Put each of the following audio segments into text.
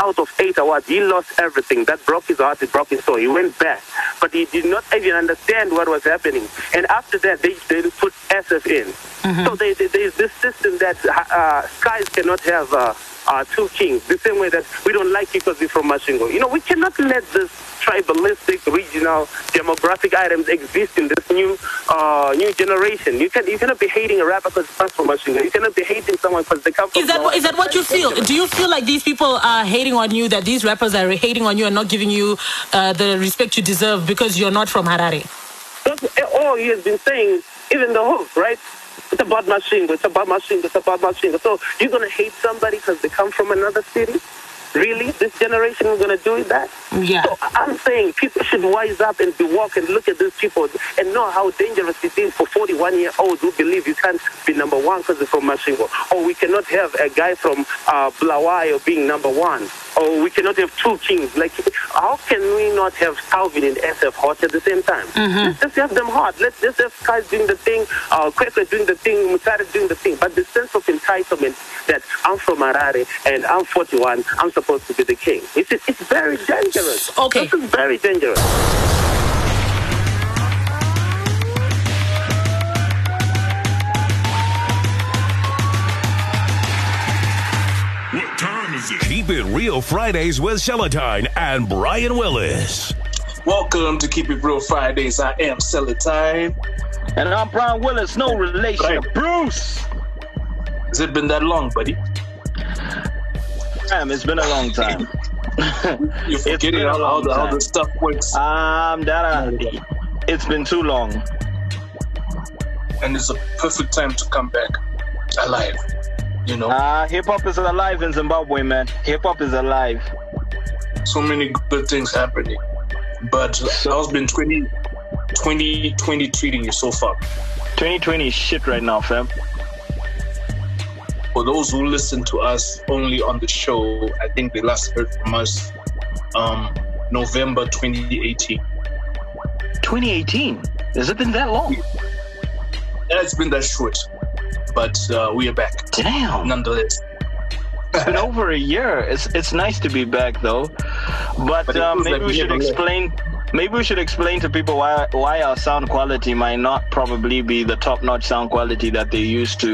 out of eight awards, he lost everything. That broke his heart, it broke his soul. He went back. But he did not even understand what was happening. And after that, they, they put SF in. Mm-hmm. So they, there's this system that uh, skies cannot have uh, uh, two kings, the same way that we don't like you because you're from Masvingo. You know, we cannot let this tribalistic, regional, demographic items exist in this new uh, new generation. You can you cannot be hating a rapper because it's from Masvingo. You cannot be hating someone because they come from. Is that what, is that what you feel? Do you feel like these people are hating on you? That these rappers are hating on you and not giving you uh, the respect you deserve because you're not from Harare? That's all he has been saying, even the hook, right? It's about Masvingo. It's about Masvingo. It's about Masvingo. So you're gonna hate somebody because they come from another city? Really? This generation is going to do that? Yeah. So I'm saying people should wise up and be walk and look at these people and know how dangerous it is for 41 year olds who believe you can't be number one because they're from Masvingo. Or we cannot have a guy from uh, Bulawayo being number one. Or we cannot have two kings. Like, how can we not have Calvin and SF hot at the same time? Mm-hmm. Let's just have them hot. Let's just have guys doing the thing, uh, Kwekwe doing the thing, Mutare doing the thing. But the sense of entitlement that I'm from Harare and I'm 41, I'm supposed to be the king. It's, it's very dangerous. Okay. This is very dangerous. Keep it real Fridays with Celatine and Brian Willis. Welcome to Keep It Real Fridays. I am Celatine. And I'm Brian Willis, no relation to Bruce. Has it been that long, buddy? Damn, it's been a long time. You're forgetting how, how, the, how the stuff works. Um, that uh, it's been too long. And it's a perfect time to come back alive. You know? Uh, hip hop is alive in Zimbabwe, man. Hip hop is alive. So many good things happening. But so, how's been 20, 2020 treating you so far? 2020 is shit right now, fam for those who listen to us only on the show, I think they last heard from us um, November 2018. 2018? Has it been that long? Yeah, it's been that short, but uh, we are back. Damn. Nonetheless. it's been over a year. It's it's nice to be back though, but, but um, maybe like we should explain. Maybe we should explain to people why why our sound quality might not probably be the top notch sound quality that they used to,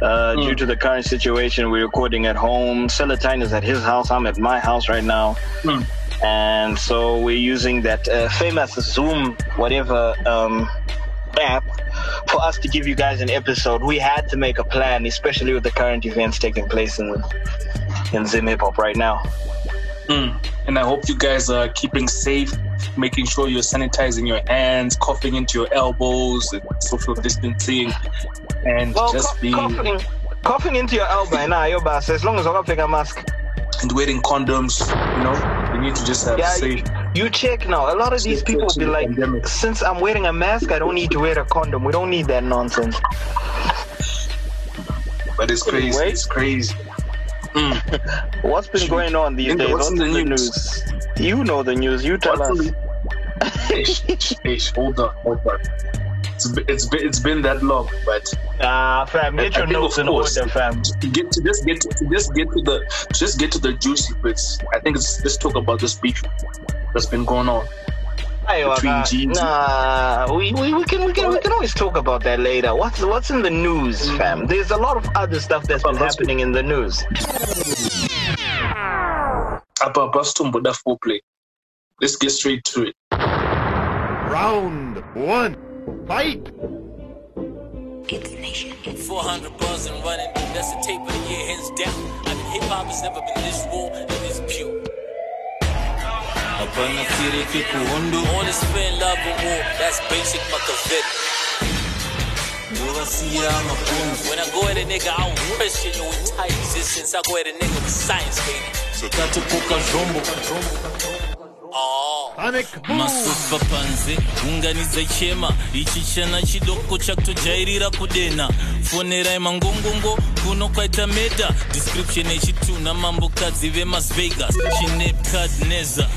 uh, mm. due to the current situation. We're recording at home. Celatine is at his house. I'm at my house right now. Mm. And so we're using that uh, famous Zoom, whatever um, app, for us to give you guys an episode. We had to make a plan, especially with the current events taking place in in Zim Hip Hop right now. Mm. And I hope you guys are keeping safe making sure you're sanitizing your hands, coughing into your elbows, and social distancing, and well, just co- being coughing, coughing into your elbow. Nah, your boss. As long as I take a mask and wearing condoms, you know, you need to just have yeah, safe. You, you check now. A lot of these people be like, pandemic. since I'm wearing a mask, I don't need to wear a condom. We don't need that nonsense. But it's crazy. Anyway. It's crazy. Mm. What's been going on these days? What's, what's in the news? news? You know the news. You tell What's us. ish, ish, hold on, hold on. It's been, it's been, it's been that long, but ah, fam, get your notes in order, fam. Get to just get to just get to the just get to the juicy bits. I think it's let's talk about this beef that's been going on. Between G's. Nah, we, we, we can we can we can always talk about that later. What's what's in the news, fam? There's a lot of other stuff that's been happening in the news apa Bastumbo da foreplay. Let's get straight to it. Round one, fight! It's nation. It's 400 buzz and running. That's the tape of the year, hands down. I mean, hip hop has never been this raw and this pure. All this fear, love, and war. That's basic Machiavelli. When I go at a nigga, I don't question your entire existence. I go at a nigga with science, baby. So that's a jumbo. Oh. masufa panze unganidza chema ichi chana chidoko chakutojairira kudena fonerai mangongongo kuno kwaita meda description yechituna mambokadzi vemas vegas chinebcadnezar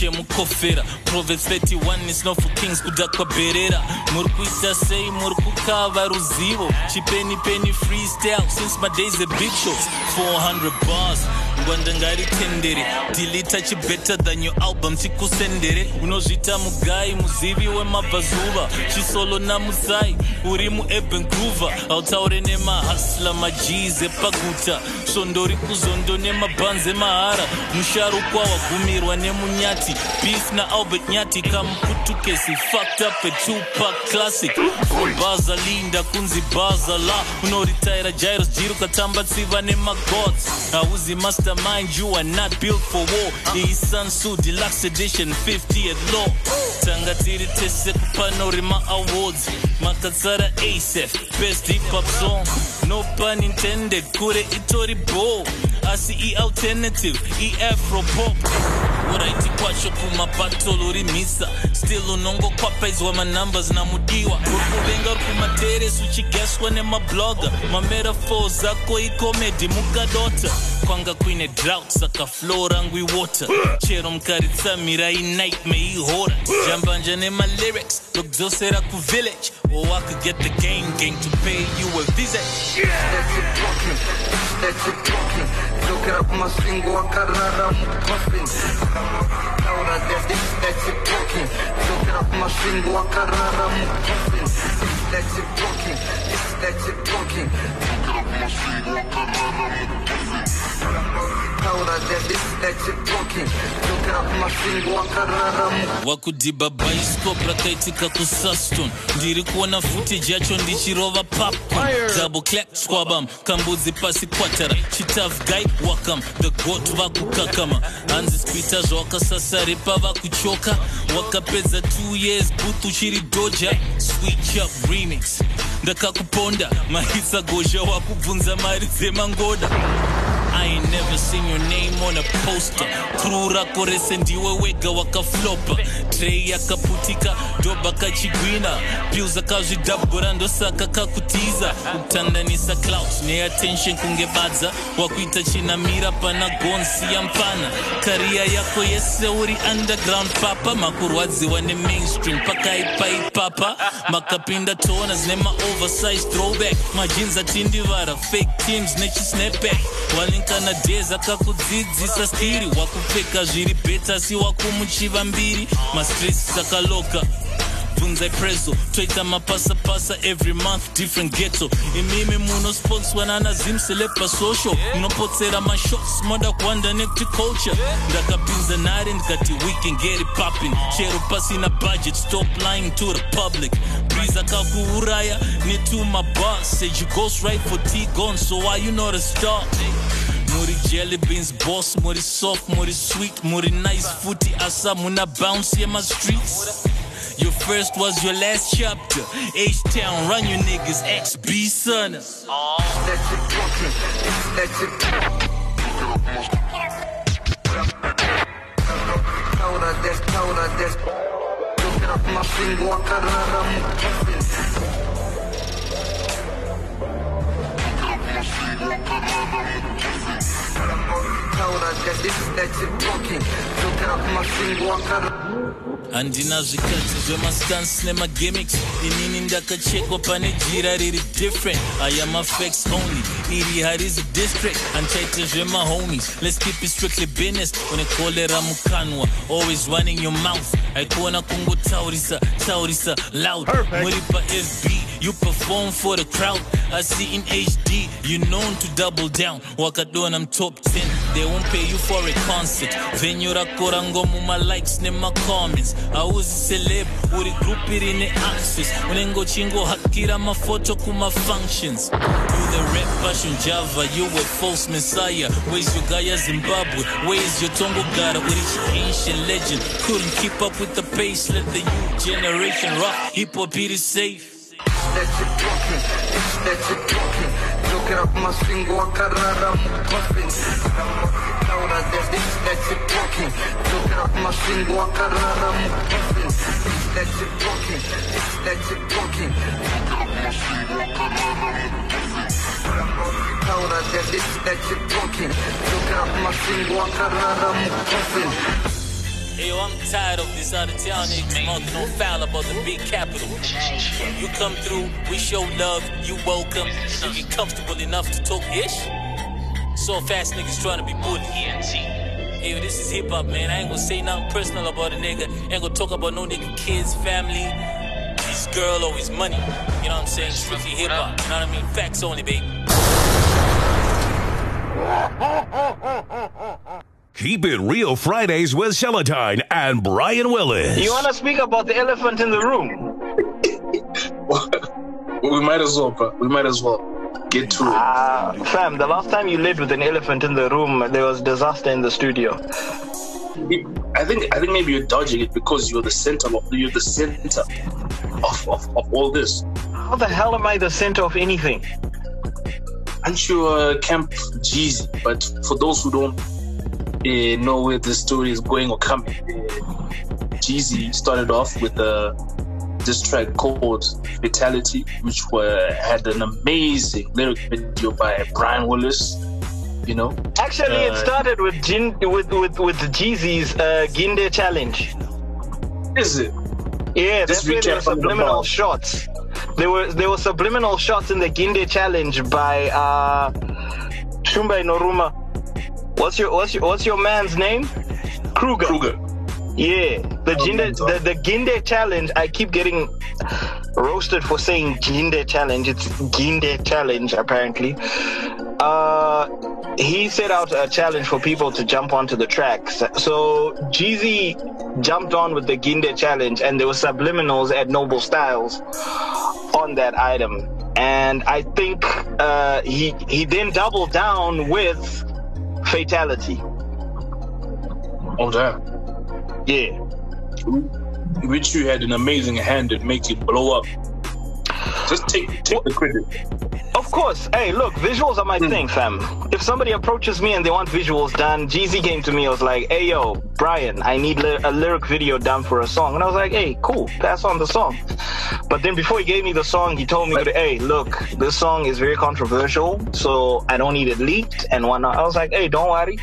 chemukofera proverbs 31 is not for kings kuda kwaberera. Muri kuita sei muri kukava ruzivo. Chipeni peni freestyle. Since my days the big shows. 400 bars. Ngwanda ngaritendere dilita chibetter than your album tikusendere unozvita mugai muzivi wemabvazuva chisolo namusai uri mueben groover. Hautaure nemahasla majees epaguta. Svondori kuzondo nemabhanzi emahara. Musharukwa wagumirwa nemunyati beef naalbert nyati kamuputukesi fucked up a Tupac classic. Baza linda kunzi baza la. Unoritaira jairos jiri ukatamba tsiva nemagods hauzi mastermind you are not built for war. Iyi sansu deluxe edition 50 at law. Tanga tiri tese kupanori maawards makatsara asef best hip hop song. No pun intended kure itori bo asi i-alternative i-afropop uraiti kwacho kumapatolo uri mhisa still unongokwapaidzwa manumbers namudiwa uri kuvenga uri kumateres uchigaswa nemabloga mametaphors ako ikomedi mukadota kwanga kuine drought saka flow rangu iwater chero mukaritsamira um inightmare ihora jambanja nemalyrics rokudzosera kuvillage or i could get the game gang to pay you a visit Jokera kumasingo wakarara mucoffin Laura that's that's it talking. Jokera kumasingo wakarara mucoffin That's it talking That's it talking wakarara mucoffin Laura that's it talking Jokera kumasingo wakarara mucoffin wakudhibha bhaiscope rakaitika kususton. Ndiri kuona footage yacho ndichirova popcorn double clap squabam. Kambudzi pasi kwatara chitaf guy wakam. The got vakukakama. Hanzi spita zvawakasasaripa vakuchoka wakapedza 2 years booth uchiri doja. Switch up remix. Ndakakuponda. Mahitsa gozha wakubvunza mari dzemangoda I ain't never seen your name on a poster. Crew rako rese ndiwe wega wakaflopa trey yakaputika doba kachigwina pills akazvidhabhura ndosaka kakutiza kutandanisa clout neattention kunge badza wakuita chinamira pana gonsi yampana kariya yako yese uri underground papa makurwadziwa nemainstream pakaipa ipapa makapinda tonas nemaoversize throwback majins atindivara fake teams nechisnapback walinkana days akakudzidzisa stiri wakupfeka zviri beta si wakumuchiva mbiri mastress akaloka bvunzai prezo toita mapasapasa every month different ghetto. Imimi munosponswa nanazimsele pasocial munopotsera mashots moda kuwanda nekuti culture. Ndakapinza nhare ndikati we can get it popping chero pasina budget stop lying to the public. Breeze akakuuraya netumabas said you ghost right for t gone so why you not a star muri jelly beans boss muri soft muri sweet muri nice futi asa muna bounce yema streets Your first was your last chapter. H-Town, run your niggas, XB son. That's zvikadzi zvemascans nemagimics inini ndakachekwa pane jira riri different. Aya mafacts only. Iri harizi district. Anchaite zvemahomies. Let's keep it strictly business. Unekolera mukanwa. Always running your mouth. Haikuona kungotaurisa taurisa loud. Muri pafb you perform for the crowd. I see in hd you're known to double down. Wakadona m top 10 they won't pay you for a concert. Venue rako rangomuma likes nemacomments hauzi celeb uri group iri neaccess unenge uchingohakira mafoto kumafunctions you the rap passion java you a false messiah. Where's your gaya zimbabwe? Where's your tongogara uri ancient legend. Couldn't keep up with the pace. Let the new generation rock. Hip hop it is safe That's it talking. That's it talking. Jokera kumasingo wakarara mucoffin Laura that's it That's it talking. Jokera kumasingo wakarara mucoffin That's it talking. That's it talking. Jokera kumasingo wakarara mucoffin Laura that's it That's it talking. Jokera kumasingo wakarara mucoffin Hey, yo, I'm tired of this of town niggas talking no foul about the big capital. You come through, we show love, you welcome, you get comfortable enough to talk ish. So fast niggas trying to be bullied. Hey, this is hip hop, man. I ain't gonna say nothing personal about a nigga. Ain't gonna talk about no nigga kids, family, his girl or his money. You know what I'm saying? Strictly hip hop. You know what I mean? Facts only, baby. Keep it real Fridays with Celatine and Brian Willis. You want to speak about the elephant in the room? we might as well, bro. We might as well get to it. Ah, fam, the last time you lived with an elephant in the room, there was disaster in the studio. I think I think maybe you're dodging it because you're the center of you're the center of, of, of all this. How the hell am I the center of anything? Aren't you uh, Camp Jeezy? But for those who don't uh, know where this story is going or coming, uh, Jeezy started off with a this track called Fatality, which were had an amazing lyric video by Brian Willis. You know, Actually, it Uh, started with Jin, with with with Jeezy's uh, Ginde challenge. is it? Yeah, Just that's where there were from the subliminal shots. There were there were subliminal shots in the Ginde challenge by uh, Shumba Noruma. What's your what's your what's your man's name? Kruger. Kruger. Yeah, the Oh, Ginde the, the Ginde challenge. I keep getting roasted for saying Ginde challenge. It's Ginde challenge apparently. Uh, he set out a challenge for people to jump onto the tracks. So Jeezy jumped on with the Ginde challenge, and there were subliminals at Noble Styles on that item. And I think uh, he he then doubled down with Fatality. Oh damn. Yeah. Which you had an amazing hand that at making blow up. Just take take the credit. Of course. Hey, look, visuals are my thing, fam. If somebody approaches me and they want visuals done, Jeezy came to me. I was like, "Hey, yo, Brian, I need ly- a lyric video done for a song." And I was like, "Hey, cool, pass on the song." But then before he gave me the song, he told me, "Hey, look, this song is very controversial, so I don't need it leaked and whatnot." I was like, "Hey, don't worry."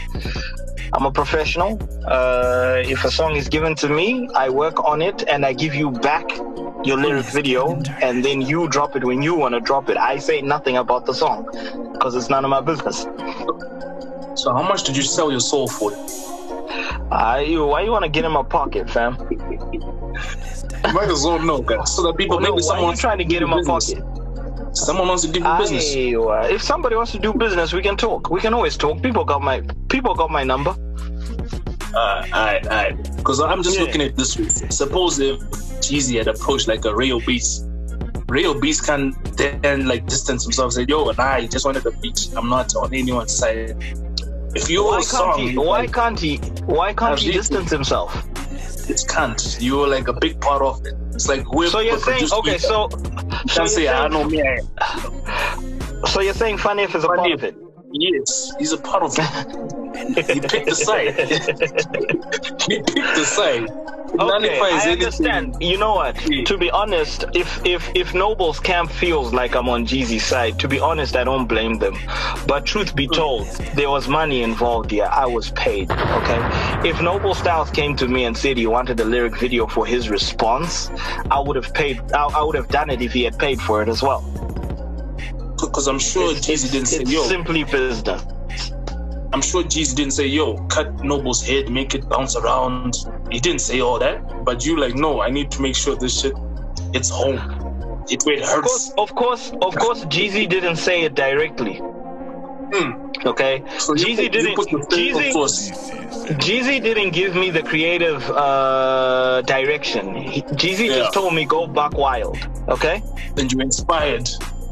I'm a professional. Uh, if a song is given to me, I work on it and I give you back your lyric video, and then you drop it when you want to drop it. I say nothing about the song because it's none of my business. So how much did you sell your soul for? Uh, you, why you want to get in my pocket, fam? You might as well know, guys. So that people Oh, no, maybe why someone trying to get in my business. pocket? Someone wants to give you business. Aye, uh, if somebody wants to do business, we can talk. We can always talk. People got my people got my number. Alright, alright. Because I'm just Yeah. looking at this. Suppose if Jeezy had approached like a Rayo Beast, Rayo Beast can then like distance himself and say, Yo, and I just wanted a beat. I'm not on anyone's side. If your Why song, can't he? Why like, can't he? Why can't he distance himself? it can't. You're like a big part of it. It's like whoever So you're saying okay? it, So you so can't say, you're I saying, know me. I so you're saying Funny is a part Funny of it? Yes, he's a part of it. he picked the side. he picked the side. Okay, I anything. understand. You know what? Yeah. To be honest, if if if Noble's camp feels like I'm on Jeezy's side, to be honest, I don't blame them. But truth be told, there was money involved here. I was paid. Okay. If Noble Styles came to me and said he wanted a lyric video for his response, I would have paid. I, I would have done it if he had paid for it as well. Because I'm sure Jeezy didn't say, It's yo, simply business. I'm sure Jeezy didn't say, yo, cut Noble's head, make it bounce around. He didn't say all that. But you like, no, I need to make sure this shit, it's home. It where it Of course, hurts. of course, of course, Jeezy didn't say it directly. Hmm. Okay, So Jeezy didn't. Jeezy. Jeezy didn't give me the creative uh, direction. He, Jeezy Yeah. just told me go back wild. Okay, and you inspired.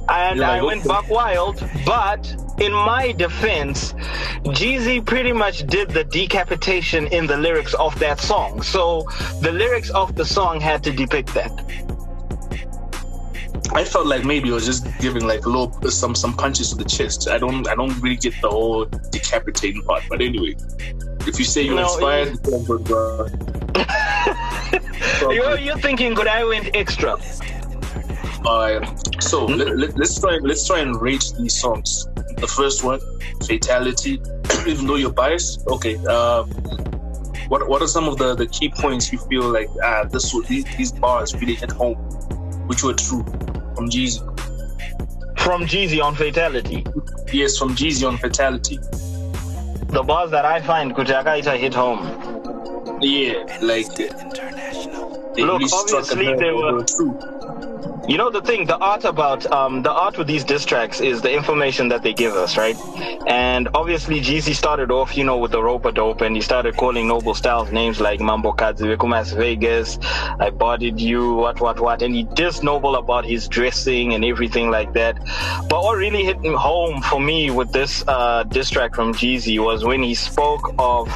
And You're I went okay. buck wild. But in my defense, Jeezy pretty much did the decapitation in the lyrics of that song. So the lyrics of the song had to depict that. I felt like maybe it was just giving like a little some some punches to the chest. I don't I don't really get the whole decapitating part. But anyway, if you say you're No, inspired, it's all good, bro. It's all You're, you're thinking, could I went extra? Alright, so let, let, let's try let's try and rate these songs. The first one, Fatality. Even though you're biased, okay. Uh, what what are some of the, the key points you feel like ah this these, these bars really hit home, which were true from Jeezy? From Jeezy on Fatality. Yes, from Jeezy on Fatality. The bars that I find Kutakaita hit home. Yeah, like they Look, really struck a obviously nerve they with were- the truth. You know the thing, the art about um, the art with these diss tracks is the information that they give us, right? And obviously, Jeezy started off, you know, with the rope a dope, and he started calling Noble Styles names like Mambo Kadzi, Las Vegas, I bodied you, what, what, what, and he dissed Noble about his dressing and everything like that. But what really hit home for me with this uh, diss track from Jeezy was when he spoke of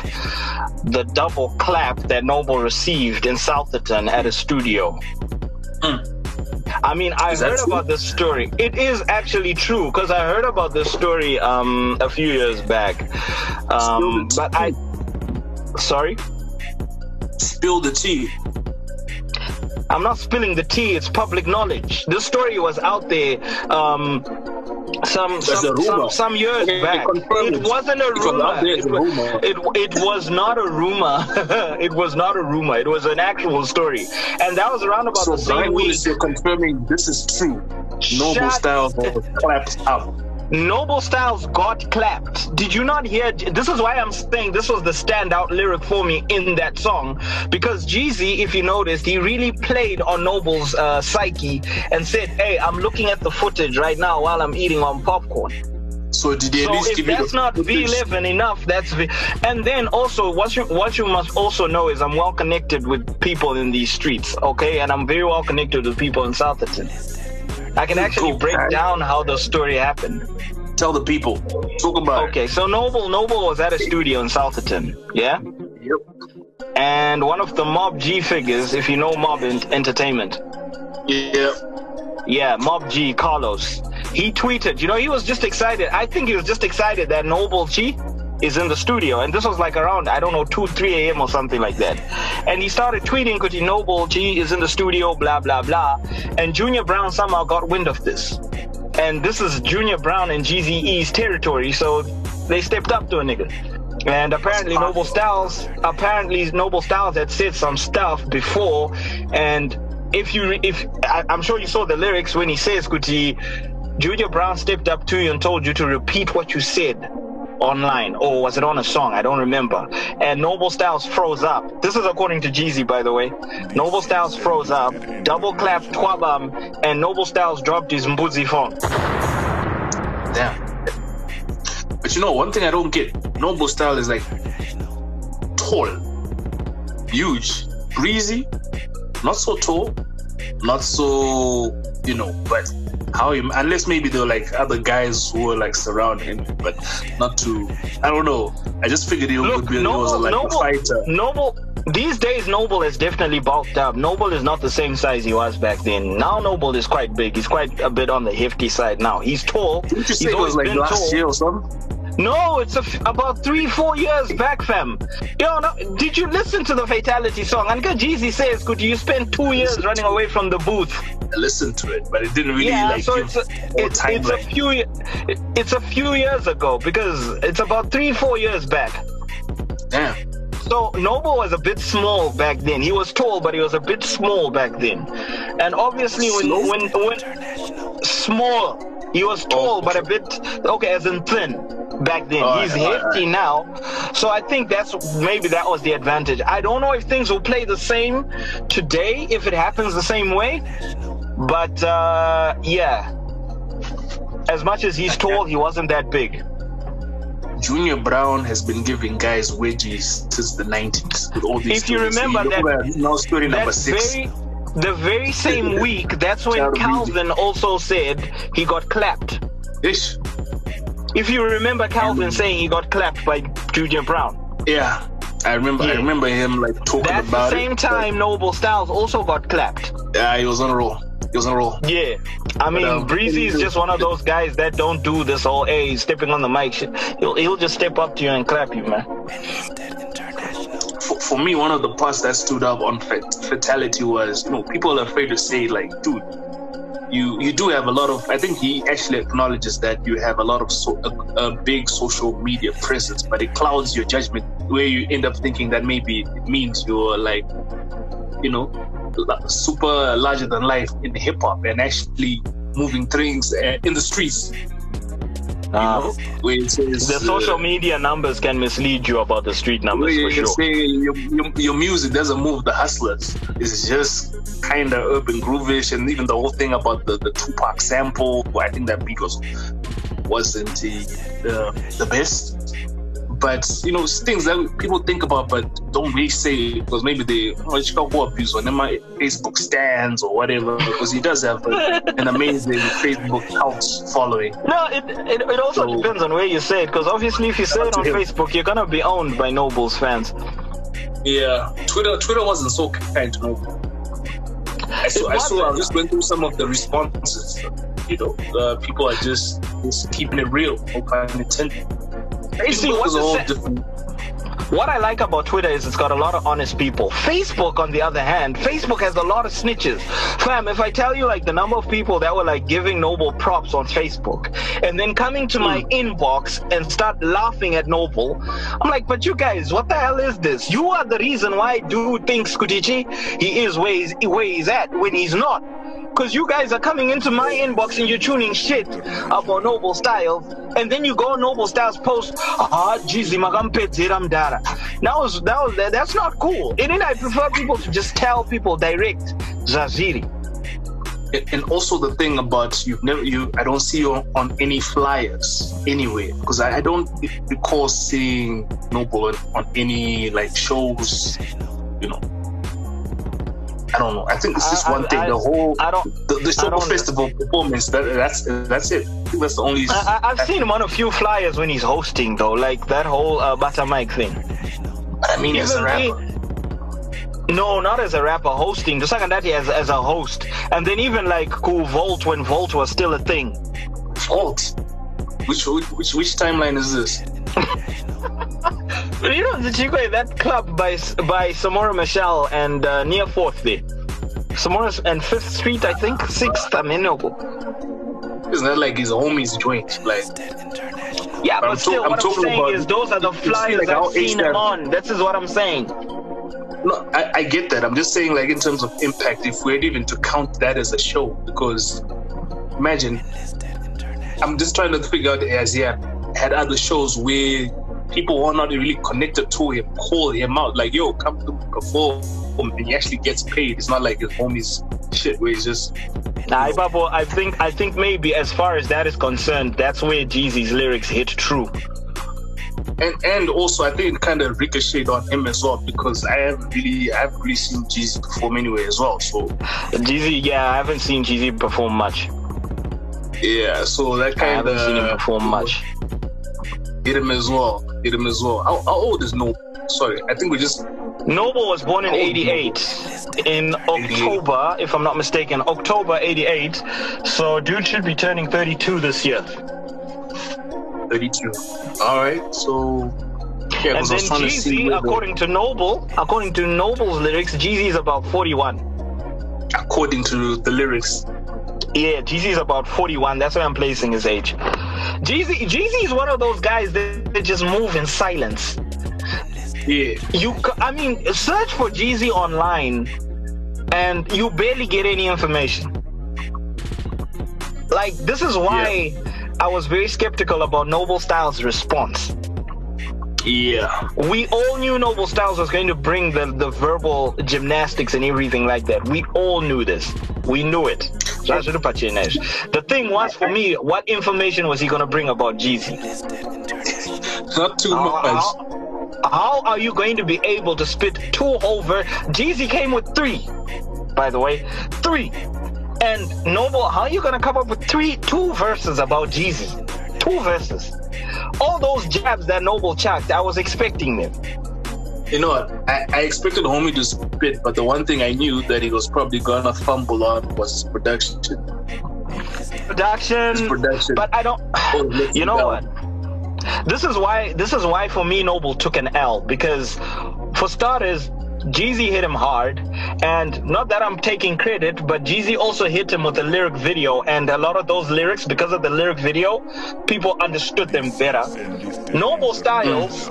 the double clap that Noble received in Southerton at a studio. I mean, I heard true? about this story. It is actually true because I heard about this story um, a few years back. Um, but I, sorry, Spill the tea. I'm not spilling the tea. It's public knowledge. This story was out there. Um, some some, some some years Okay, back. It it. wasn't a rumor. It, a rumor. it it was not a rumor. it was not a rumor. It was an actual story, and that was around about So the same week. You're confirming this is true. Noble Shut Styles clapped up. Noble Styles got clapped. Did you not hear? This is why I'm saying this was the standout lyric for me in that song because Jeezy, if you noticed, he really played on Noble's uh, psyche and said, "Hey, I'm looking at the footage right now while I'm eating on popcorn." So did they at So least if that's not footage? V11 enough, that's V. And then also, what you what you must also know is I'm well connected with people in these streets, okay, and I'm very well connected with people in Southerton. I can actually break down how the story happened. Tell the people. Talk about Okay, so Noble Noble was at a studio in Southerton, yeah? Yep. And one of the Mob G figures, if you know Mob Ent- Entertainment, Yeah. yeah, Mob G, Carlos, he tweeted, you know, he was just excited. I think he was just excited that Noble G is in the studio. And this was like around, I don't know, 2, 3 a.m. or something like that. And he started tweeting, Kuti Noble G is in the studio, blah, blah, blah. And Junior Brown somehow got wind of this. And this is Junior Brown and GZE's territory, so they stepped up to a nigga. And apparently Noble Styles, apparently Noble Styles had said some stuff before, and if you, if I, I'm sure you saw the lyrics when he says, "Kuti, Junior Brown stepped up to you and told you to repeat what you said online, or was it on a song? I don't remember." And Noble Styles froze up. This is according to Jeezy, by the way. Noble Styles froze up, double clapped Twabam, and Noble Styles dropped his Mbuzi phone. Damn. But you know, one thing I don't get, Noble Style is like tall, huge, breezy, not so tall, not so, you know, but how him, unless maybe there were like other guys who were like surrounding him, but not to, I don't know. I just figured he would be he was Noble, like a fighter. Noble. These days, Noble is definitely bulked up. Noble is not the same size he was back then. Now, Noble is quite big. He's quite a bit on the hefty side now. He's tall. Didn't you He's it was like last tall. year or something? No, it's a f- about three, four years back, fam. Yo, no, did you listen to the Fatality song? And good Jeezy says, could you spend two years running away from the booth? I listened to it, but it didn't really yeah, like so it's a, it's, it's a few it's a few years ago because it's about three, four years back. Damn. So Noble was a bit small back then. He was tall, but he was a bit small back then. And obviously, when when when small, he was tall, but a bit okay, as in thin back then. All He's right, all right, hefty now, so I think that's maybe that was the advantage. I don't know if things will play the same today if it happens the same way, but uh, yeah. As much as he's tall, he wasn't that big. Junior Brown has been giving guys wedgies since the 90s with all these If you stories. remember look that- at now story number that six. very the very same week that's when calvin also said he got clapped Ish. if you remember calvin saying he got clapped by junior brown Yeah. I remember I remember him like talking that's the about same it. time noble styles also got clapped Yeah, he was on a roll. He was on a roll. yeah i mean um, breezy is just one of those guys that don't do this whole hey stepping on the mic shit he'll, he'll just step up to you and clap you man For, me, one of the parts that stood up on fat- fatality was, you know, people are afraid to say like, dude, you you do have a lot of. I think he actually acknowledges that you have a lot of so, a, a big social media presence, but it clouds your judgment where you end up thinking that maybe it means you're like, you know, super larger than life in hip hop, and actually moving things uh, in the streets. Uh, know, where it says, the social uh, media numbers can mislead you about the street numbers for sure. say your, your, your music doesn't move the hustlers. It's just kind of urban groovish, and even the whole thing about the, the Tupac sample. I think that was wasn't the the, the best. But you know, things that people think about but don't really say because maybe they oh, it's got go abuse on my Facebook stands or whatever because he does have a, an amazing Facebook cult following. No, it, it, it also So- depends on where you say it, because obviously if you say it on him. Facebook, you're gonna be owned by Noble's fans. Yeah, Twitter Twitter wasn't so kind to know. I saw, I saw I just went through some of the responses. You know, uh, people are just just keeping it real. No pun intended. What's is a the whole different. What I like about Twitter is it's got a lot of honest people. Facebook, on the other hand, Facebook has a lot of snitches. Fam, if I tell you like the number of people that were like giving Noble props on Facebook and then coming to my hmm. inbox and start laughing at Noble, I'm like, but you guys, what the hell is this? You are the reason why dude thinks Kutichi, he is where he's, where he's at when he's not. Because you guys are coming into my inbox and you're tuning shit about Noble Styles, and then you go on Noble Styles post, ah, Jeezy makampedzera mdara. That was, that was, that's not cool. And then I prefer people to just tell people direct, Zaziri. And also the thing about you've never you I don't see you on, any flyers anywhere because I, I don't recall seeing Noble on any like shows. You know, I don't know. I think it's just I- one I- thing. The whole I don't- the, the don't- festival performance. That, that's that's it. I think that's the only. I, I've seen him on a few flyers when he's hosting, though, like that whole uh, Bata Mike thing. But I mean, as a rapper, me- No, not as a rapper hosting. The second that he as as a host, and then even like cool Volt when Volt was still a thing. fault. Which which which timeline is this? You know the Chico that club by by Samora Machel and uh, near Fourth there. Samora and Fifth Street, I think Sixth. I mean, no. Isn't that like his homies joint? Like Yeah, but I'm still, I'm what I'm talking saying about- is those are the flyers like, I've seen him on. This is what I'm saying. No, I, I get that. I'm just saying, like, in terms of impact, if we're even to count that as a show, because imagine, I'm just trying to figure out as had, had other shows where people who are not really connected to him call him out, like, yo, come to perform, and he actually gets paid. It's not like his homies shit where he's just. Nah, Ipapo, I think I think maybe as far as that is concerned, that's where Jeezy's lyrics hit true. And and also, I think it kind of ricocheted on him as well because I haven't really, I haven't really seen Jeezy perform anyway as well. So Jeezy, yeah, I haven't seen Jeezy perform much. yeah, so that kind of. I haven't seen him perform much. Hit him as well. Hit him as well. How, how old is Noble? Sorry, I think we just Noble was born in How old is 88. In October, if I'm not mistaken, October 88. So dude should be turning 32 this year. 32. All right, so yeah, And then Jeezy, the- according to Noble, according to Noble's lyrics, Jeezy is about 41. according to the lyrics. Yeah, Jeezy is about 41. That's why I'm placing his age. Jeezy, Jeezy is one of those guys that, that just move in silence. Yeah, You, I mean, search for Jeezy online, and you barely get any information. Like this is why I was very skeptical about Noble Styles' response. Yeah. We all knew Noble Styles was going to bring the, the verbal gymnastics and everything like that. We all knew this. We knew it. The thing was for me, what information was he going to bring about Jeezy? Not too How, much. how- how are you going to be able to spit two over? ver- Jeezy came with three, by the way, three. And Noble, how are you gonna come up with three, two verses about Jeezy? Two verses. All those jabs that Noble chucked, I was expecting them. You know what? I, I expected homie to spit, but the one thing I knew that he was probably gonna fumble on was his production. Production, His production. but I don't. Oh, You know go. what? This is why. This is why for me, Noble took an L because, for starters, Jeezy hit him hard, and not that I'm taking credit, but Jeezy also hit him with a lyric video, and a lot of those lyrics, because of the lyric video, people understood them better. Noble Styles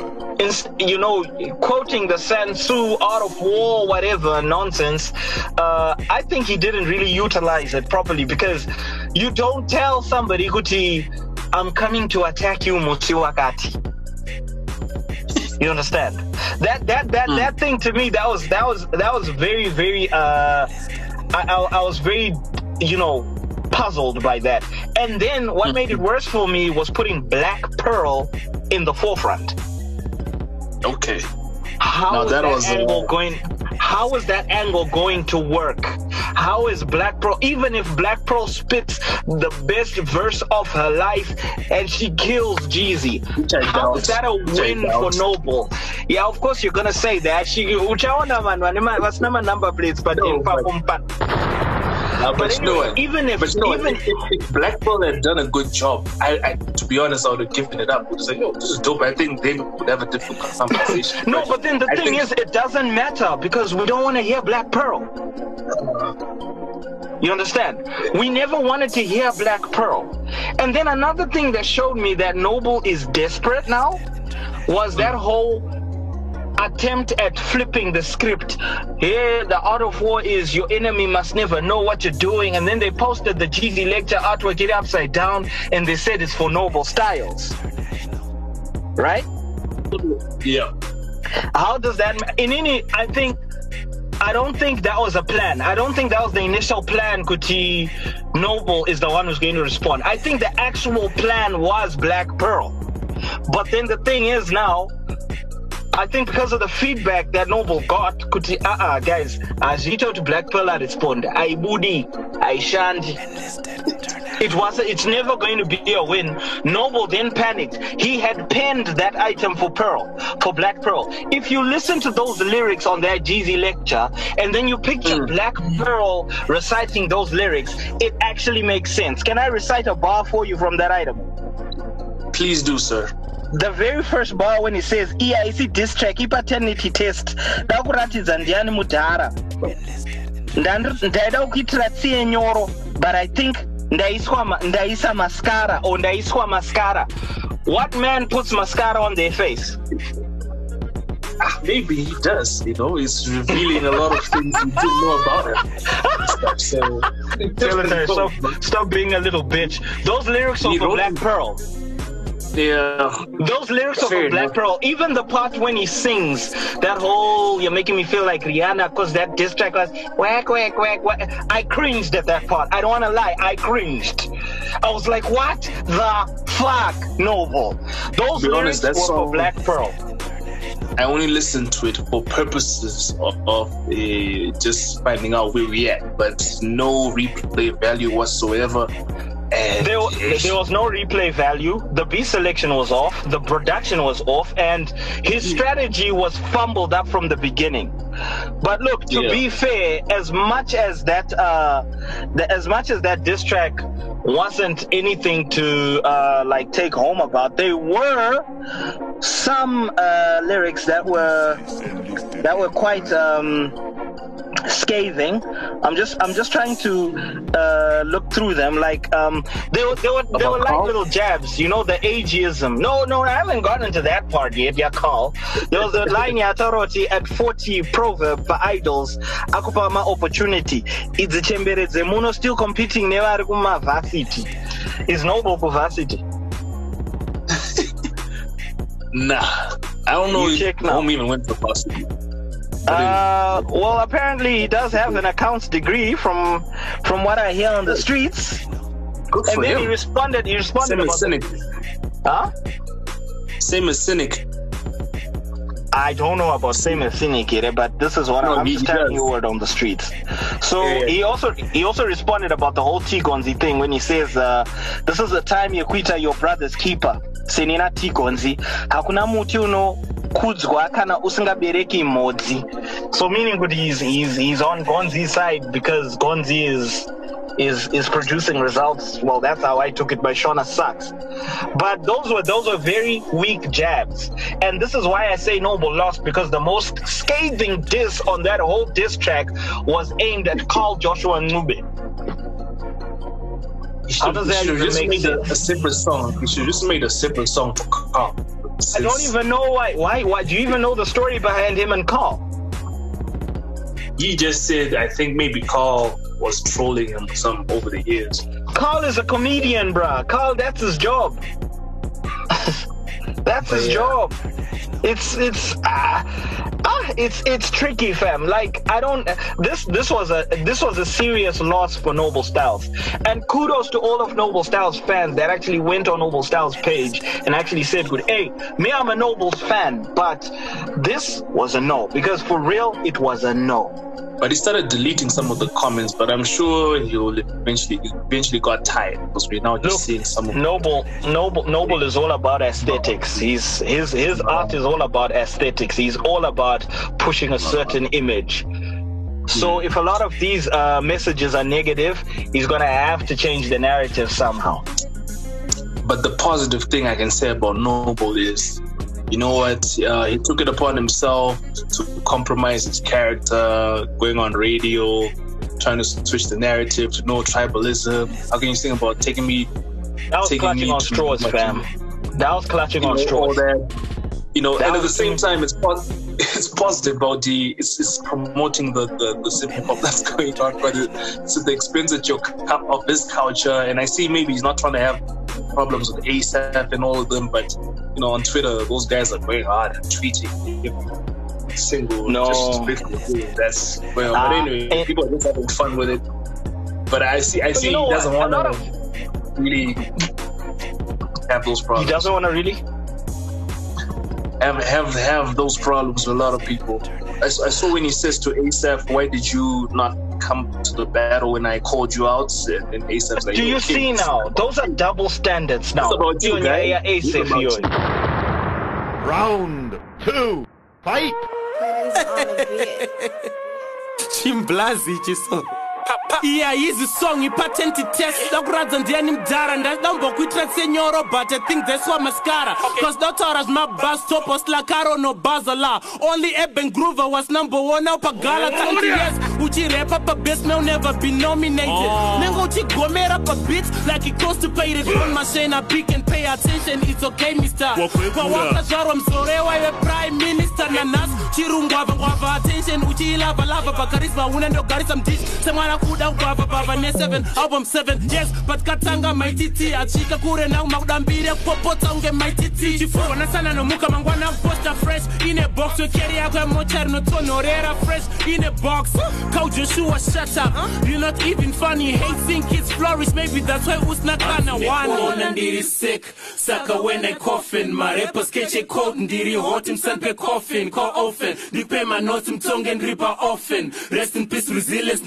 you know, quoting the Sun Tzu art of war, whatever nonsense, uh, I think he didn't really utilize it properly because you don't tell somebody, Kuti, I'm coming to attack you, Musiwakati. You understand? That that that mm. that thing to me that was that was that was very very uh I, I, I was very you know puzzled by that. And then what mm. made it worse for me was putting Black Pearl in the forefront. Okay. How now, is that, that was, angle uh... going? How is that angle going to work? How is Black Pearl, even if Black Pearl spits the best verse of her life and she kills Jeezy, how is that a win for Noble? Yeah, of course you're gonna say that. She, uchaona man, man. what's number plates, but in uh, but, but anyway, even if but you know, even if, if, Black Pearl had done a good job, I, I, to be honest, I would have given it up. Would say, "Yo, this is dope." I think they would have a different conversation. no, but then the I thing is, it doesn't matter because we don't want to hear Black Pearl. You understand? We never wanted to hear Black Pearl. And then another thing that showed me that Noble is desperate now was that whole attempt at flipping the script. Here, the art of war is your enemy must never know what you're doing. And then they posted the Jeezy lecture artwork it upside down and they said it's for Noble Styles. Right? Yeah. How does that, in any, I think, I don't think that was a plan. I don't think that was the initial plan, Kuti Noble is the one who's going to respond. I think the actual plan was Black Pearl. But then the thing is now, I think because of the feedback that Noble got, kuti uh uh guys, azito to Black Pearl respond. I budi, I shan't. It was it's never going to be a win. Noble then panicked. He had penned that item for Pearl, for Black Pearl. If you listen to those lyrics on that Jeezy lecture, and then you picture mm. Black Pearl reciting those lyrics, it actually makes sense. Can I recite a bar for you from that item? Please do, sir the very first bar when he says eic diss track ipaternity test ndakuratidza ndiani mudhara ndaida kuitira tsiye nyoro but i think ndaisa mascara or ndaiswa mascara what man puts mascara on their face ah, maybe he does. You know, he's revealing a lot of things you didn't know about him. Stuff, so, stop, stop being a little bitch. Those lyrics are for Black Pearl. Yeah. Those lyrics of Black Pearl, even the part when he sings, that whole you're making me feel like Rihanna, because that diss track was whack, whack, whack, whack. I cringed at that part. I don't want to lie. I cringed. I was like, what the fuck, Noble? Those lyrics honest, were song, for Black Pearl. I only listened to it for purposes of, of uh, just finding out where we at, but no replay value whatsoever. There, there, was no replay value. The B selection was off. The production was off, and his strategy was fumbled up from the beginning. But look, to yeah. be fair, as much as that, uh, the, as much as that diss track wasn't anything to uh, like take home about, there were some uh, lyrics that were that were quite. Um, scathing. I'm just I'm just trying to uh, look through them. Like um, they were they were they were like little jabs. You know the ageism. No no I haven't gotten to that part yet. Yeah, call. There was a line yataroti at 40 proverb for idols. Akupa ma opportunity. It's a chemberedze muno still competing nevari kuma varsity. Is noble for varsity. nah, I don't know. You check now. Home even went to varsity. Uh, well, apparently he does have an accounts degree from from what I hear on the streets. Good and then him. he responded. He responded Same about as Cynic. Huh? Same as Cynic. I don't know about same as Cynic yet, but this is what no, I'm just telling you word on the streets. So yeah, yeah. he also he also responded about the whole Tigonzi thing when he says, uh, "This is the time you quit your brother's keeper." Senina Tigonzi, hakuna muti uno kudzwa kana usingabereki mhodzi so meaning kuti he's, he's, he's on gonzi's side because gonzi is is is producing results well that's how i took it by shona sucks but those were those were very weak jabs and this is why i say noble lost because the most scathing diss on that whole diss track was aimed at carl joshua Ncube. How does that even make sense? A separate song. You should just made a separate song for Carl I don't even know why. Why? Why? Do you even know the story behind him and Carl? He just said, I think maybe Carl was trolling him some over the years. Carl is a comedian, bruh. Carl, that's his job. that's his Yeah. job. It's it's ah, ah it's it's tricky, fam. Like I don't. This this was a this was a serious loss for Noble Styles, and kudos to all of Noble Styles fans that actually went on Noble Styles page and actually said, "Good, hey, me, I'm a Nobles fan, but this was a no because for real, it was a no." But he started deleting some of the comments, but I'm sure he'll eventually eventually got tired because we're now just Look, seeing some of Noble, Noble, Noble is all about aesthetics. He's his his art is all about aesthetics. He's all about pushing a certain image. So if a lot of these uh, messages are negative, he's gonna have to change the narrative somehow. But the positive thing I can say about Noble is, you know what? Uh, he took it upon himself to compromise his character, going on radio, trying to switch the narrative to no tribalism. How can you think about taking me? That was taking clutching me on to straws, my- fam. That was clutching you on know, all straws. You know, and at the same time, it's pos- it's positive about the it's, it's promoting the the, the hip hop that's going on, but it's at the expense of your cu- of his culture. And I see maybe he's not trying to have problems with ASAP and all of them, but you know, on Twitter, those guys are going hard and tweeting. Single, No. disrespectful. That's well, but anyway, and- people are just having fun with it. But I see, I see, you know he doesn't what? want A lot to really have those He doesn't want to really. have have have those problems with a lot of people. I, I, saw when he says to Asaph, "Why did you not come to the battle when I called you out?" And, and Asaph's like, Do you "Okay, see now? Those are double standards now. It's about you, Yun, guy. yeah, yeah, It's about you. Round two. Fight. chimblazi chiso iya yizi song i-patent test. Dakuradza ndiani mudhara ndambokuitira senyoro but i think that's what mascara. Cause dautaura zvemabus top oslakaro nobaza la only eben groover was number one now pagala 20 years. Uchirepa pabest may never be nominated. Nenge uchigomera pabit like constipated on mashena pick and pay attention it's okay mister. Kwawakazvarwa mzorewa ive prime minister nanhasi chirungwavangwava attention. Uchiilavalava pakarisma una ndogarisa mdishi semwana kuda kugwava bava ne7 album 7 yes. But katanga maititi achika kure nakumakudambire kupopotsa unge maititi chifurwa nasana nomuka mangwana posta fresh. Ine box wekeri yako yamochari notonhorera fresh. Ine box cow joshua shut up. You're not even funny. Hate seeing kids flourish. Maybe that's why usina kana one ndiri sick. Saka when i coffin. Marepo skeche code ndiri hot msanpe coffin. Ko often ndikupe manoti mtsonge ndiripa often rest in peace resilience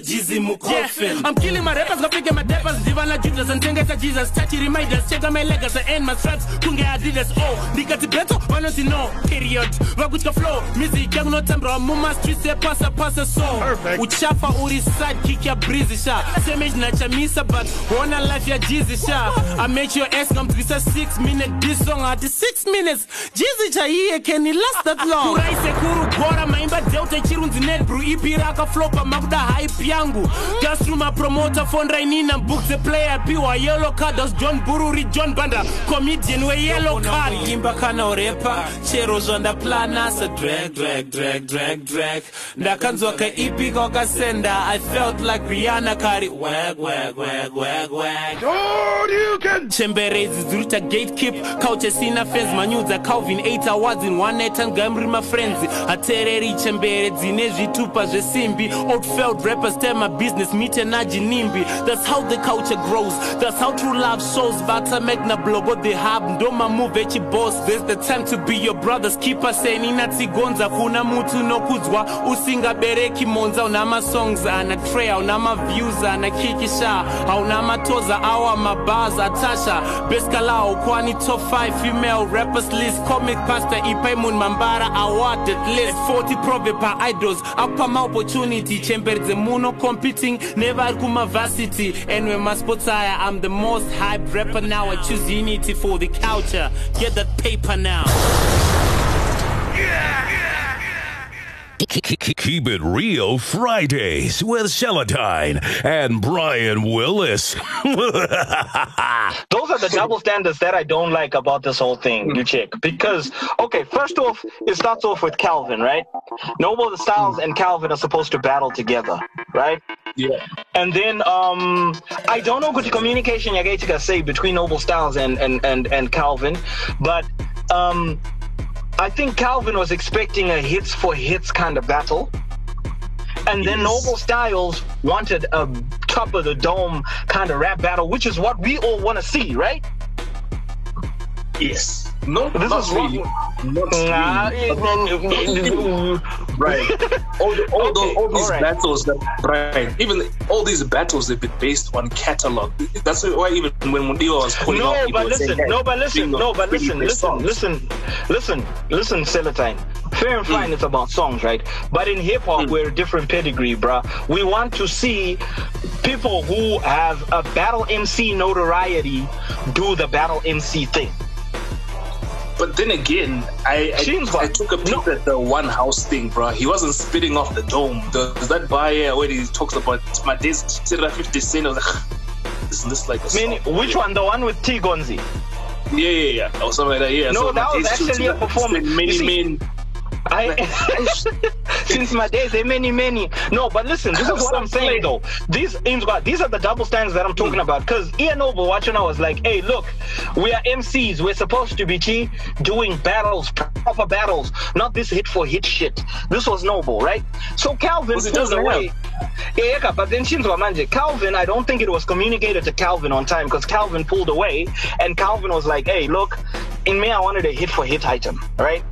naisa jizi mucoffin i'm killing my rappers ngapike my dappers ndivana judas anditengesa jesus. Tachi reminders cheka my legas and my straps kunge adidas oh ndikati beto vanoti know? period. Vakutya flow. Music yangu notambirwa muma streets epasa pasa so. Perfect. uchafa uri sidekick ya breezy sha. Semage nachamisa but wona life ya jizi sha. I make your ass ngamdzwisa 6 minute this song ati 6 minutes. Jizi chaiye can it last that long? Kuraise kuru gora maimba delta chirunzi nedbrew ipi rakaflopa makuda hype yangu. Just through my promoter phone rainina book the player. Piwa yellow card as john bururi john banda comedian we yellow card. imba kana urepa chero zvandaplana sa drag drag drag drag drag. Ndakanzwa kaipi kakasenda i felt like rihanna kari wag wag wag wag wag. Chemberedzi dziri kuita gatekeep kauchesina fans manyudza calvin 8 awards in one night angamri mafriends hateereri chembere dzine zvitupa zvesimbi outfeld rappers tema business that's how the culture grows. That's how true love shows. Blogo the hub ndomamove echiboss there's the time to be your brothers. Keeper senina tsigonza kuna mutu nokudzwa usingabereki monza una masongs ana tray hauna maviews ana kikisha hauna matoza awa mabars atasha. Beskalao kwani top 5 female rappers list. Comic pastor ipaimun mambara awarded list. 40 prove pa idols. Akupama opportunity chemberedze competing never ari kumavasity anyway masports aya i'm the most hype rapper now. I choose unity for the culture. Get that paper now Keep it real Fridays with Celatine and Brian Willis. Those are the double standards that I don't like about this whole thing, you chick. Because, okay, first off, it starts off with Calvin, right? Noble Styles and Calvin are supposed to battle together, right? Yeah. And then um I don't know what communication you're going to say between Noble Styles and, and, and, and Calvin, but um I think Calvin was expecting a hits for hits kind of battle. And then Yes. Noble Styles wanted a top of the dome kind of rap battle, which is what we all want to see, right? Yes. No, This not is really. Not Nah, really. right. All, the, all, Okay, the, all these all right. battles that right, even all these battles they've been based on catalog. That's why even when Mudiwa was pulling No, out, people but were saying, listen, "Hey, no, but listen, no, but listen, the listen, listen, listen, listen, listen, Celatine. Fair and fine, hmm. it's about songs, right? But in hip hop, hmm. we're a different pedigree, bruh. We want to see people who have a battle MC notoriety do the battle MC thing. But then again, I I, I took a peek at the one house thing, bro. He wasn't spitting off the dome. There's that buyer where he talks about my days Sira 50 cent. I was like, isn't this like a I mean, which one? The one with T Gonzi? Yeah, yeah, yeah. Or something like that. Yeah. No, so that was actually a performance. Many men. I since my days, there are many, many. No, but listen, this is what I'm saying though. These these are the double standards that I'm talking about. Because Ian Noble watching, I was like, hey, look, we are MCs. We're supposed to be G doing battles, proper battles, not this hit for hit shit. This was Noble, right? So Calvin pulled doesn't away. Yeah, but then Shinzo Manje, Calvin, I don't think it was communicated to Calvin on time because Calvin pulled away and Calvin was like, hey, look, in me, I wanted a hit for hit item, right?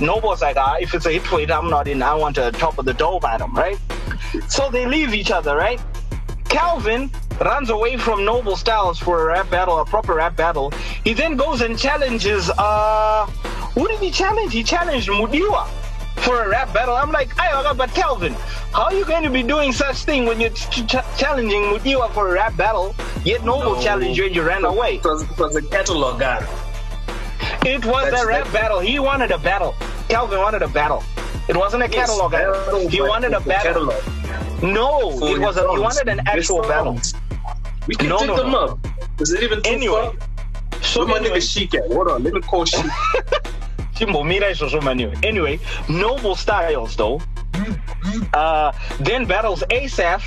Noble was like, ah, if it's a hit for hit, I'm not in. I want a top of the dome item, right? So they leave each other, right? Calvin runs away from Noble Styles for a rap battle, a proper rap battle. He then goes and challenges, uh, who did he challenge? He challenged Mudiwa for a rap battle. I'm like, I but Calvin, how are you going to be doing such thing when you're ch- ch- challenging Mudiwa for a rap battle, yet Noble No. challenged you and you ran away? It was, it was a catalog guy. It was That's- a rap battle. He wanted a battle. Calvin wanted a battle. It wasn't a catalog Yes, battle. battle, He wanted a battle. catalog. No, For it was a, he wanted an actual battle. We can No, take no, them no. up. Is it even too Anyway, far? so my nigga Sheik? Hold on, let me call Sheik. Chimbo, mira eso so many. Anyway, Noble Styles though, uh, then battles Asaph.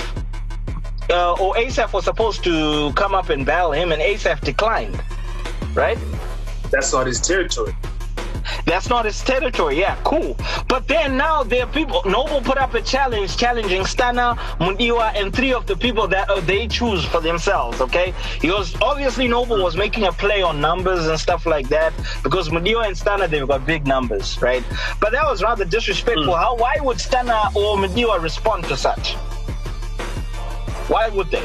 Uh, or Asaph was supposed to come up and battle him, and Asaph declined. Right? That's not his territory. That's not his territory. Yeah, cool. But then now there are people. Noble put up a challenge, challenging Stunner, Mudiwa, and three of the people that uh, they choose for themselves. Okay, he was obviously Noble was making a play on numbers and stuff like that because Mudiwa and Stunner they've got big numbers, right? But that was rather disrespectful. How? Why would Stunner or Mudiwa respond to such? Why would they?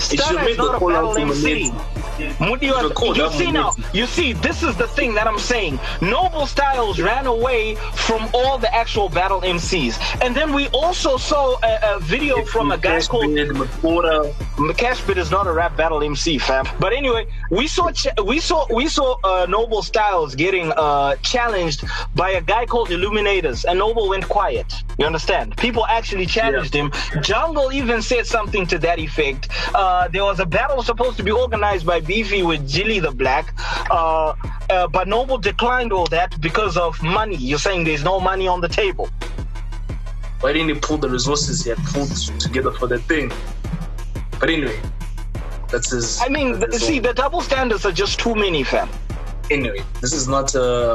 Is not a battle MC. Manetsi. Mudiwa, The call you see now, you see, this is the thing that I'm saying. Noble Styles ran away from all the actual battle MCs. And then we also saw a, a video from a guy called Makura. Cashbit is not a rap battle MC, fam. But anyway, we saw we saw we saw uh, Noble Styles getting uh, challenged by a guy called Illuminators, and Noble went quiet. You understand? People actually challenged him. Jungle even said something to that effect. Uh, there was a battle supposed to be organized by Beefy with Jilly the Black, uh, uh, but Noble declined all that because of money. You're saying there's no money on the table. Why didn't he pull the resources he had pulled together for that thing? But anyway, that's his. I mean, his see, own- the double standards are just too many, fam. anyway, this is not a,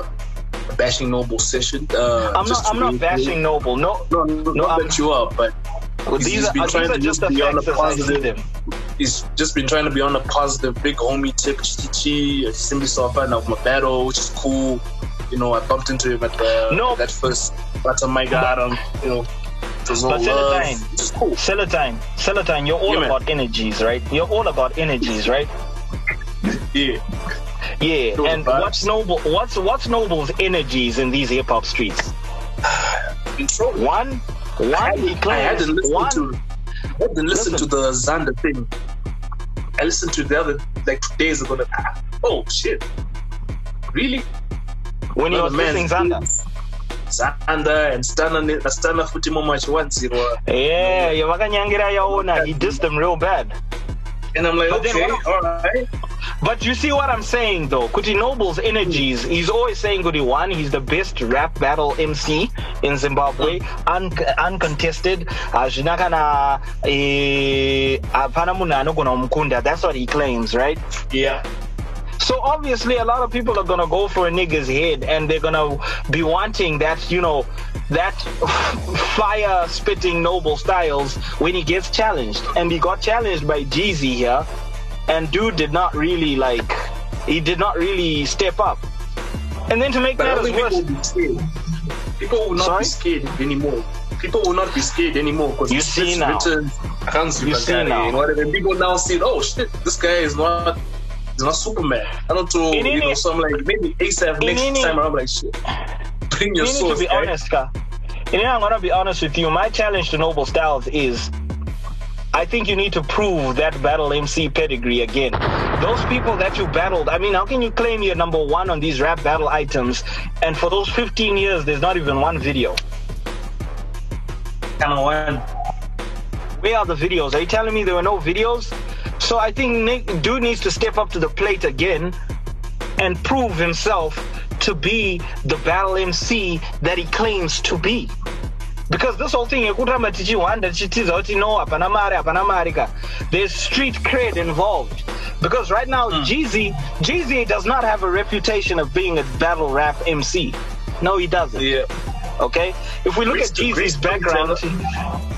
a bashing noble session. Uh, I'm not. I'm not bashing Noble. No, No, no, not I'm- that you are, but Well, he's these just are, been uh, these trying to just be on a as I see positive. He's just been trying to be on a positive, big homie tip, chichi, Simbi Sofa, now my battle, which is cool. You know, I bumped into him at the No. that first battle my got him. You know, it was all But Celatine, which cool. Celatine, Celatine, you're all Yeah, man. about energies, right? You're all about energies, right? Yeah, Yeah. And vibes. what's noble? What's what's Noble's energies in these hip hop streets? One, one. I, he I hadn't listened one. to. I hadn't listened Listen. to the Xander thing. I listened to the other like two days ago. Like, ah, oh shit, really? when was man, listening Xander. Zanda and Stunner Stunner futi much once you know. Yeah, you yavakanyangira yaona. He dissed them real bad. And I'm like, But okay, all right. But you see what I'm saying though. Kuti Noble's energies, he's always saying Kuti one, he's the best rap battle MC in Zimbabwe, un- uncontested. Uh, Hazvina kana hapana uh, munhu anogona kumukunda. That's what he claims, right? Yeah. So obviously, a lot of people are gonna go for a nigga's head, and they're gonna be wanting that, you know, that fire spitting noble styles when he gets challenged. And he got challenged by Jeezy here, and dude did not really like, he did not really step up. And then to make But matters people worse, will. People will not Sorry? be scared anymore. People will not be scared anymore because You see it's now. written comes You see now. and whatever. People now see, oh shit, this guy is not. He's not Superman. I don't know. In You know, any- so I'm like maybe ASAP next any- time. I'm like shit. Bring your you need to be guy. honest, Ka. You know, I'm gonna be honest with you. My challenge to Noble Styles is I think you need to prove that battle MC pedigree again. Those people that you battled, I mean, how can you claim you're number one on these rap battle items and for those 15 years there's not even one video? Kind of one. Where are the videos? Are you telling me there were no videos? So I think Nick, dude needs to step up to the plate again and prove himself to be the battle MC that he claims to be. Because this whole thing, yekutamba tichiwanda tichitiza kuti no hapana mari hapana mari ka. There's street cred involved. Because right now, Jeezy, Jeezy does not have a reputation of being a battle rap MC. No, he doesn't. Yeah. Okay, if we look at Jeezy's background,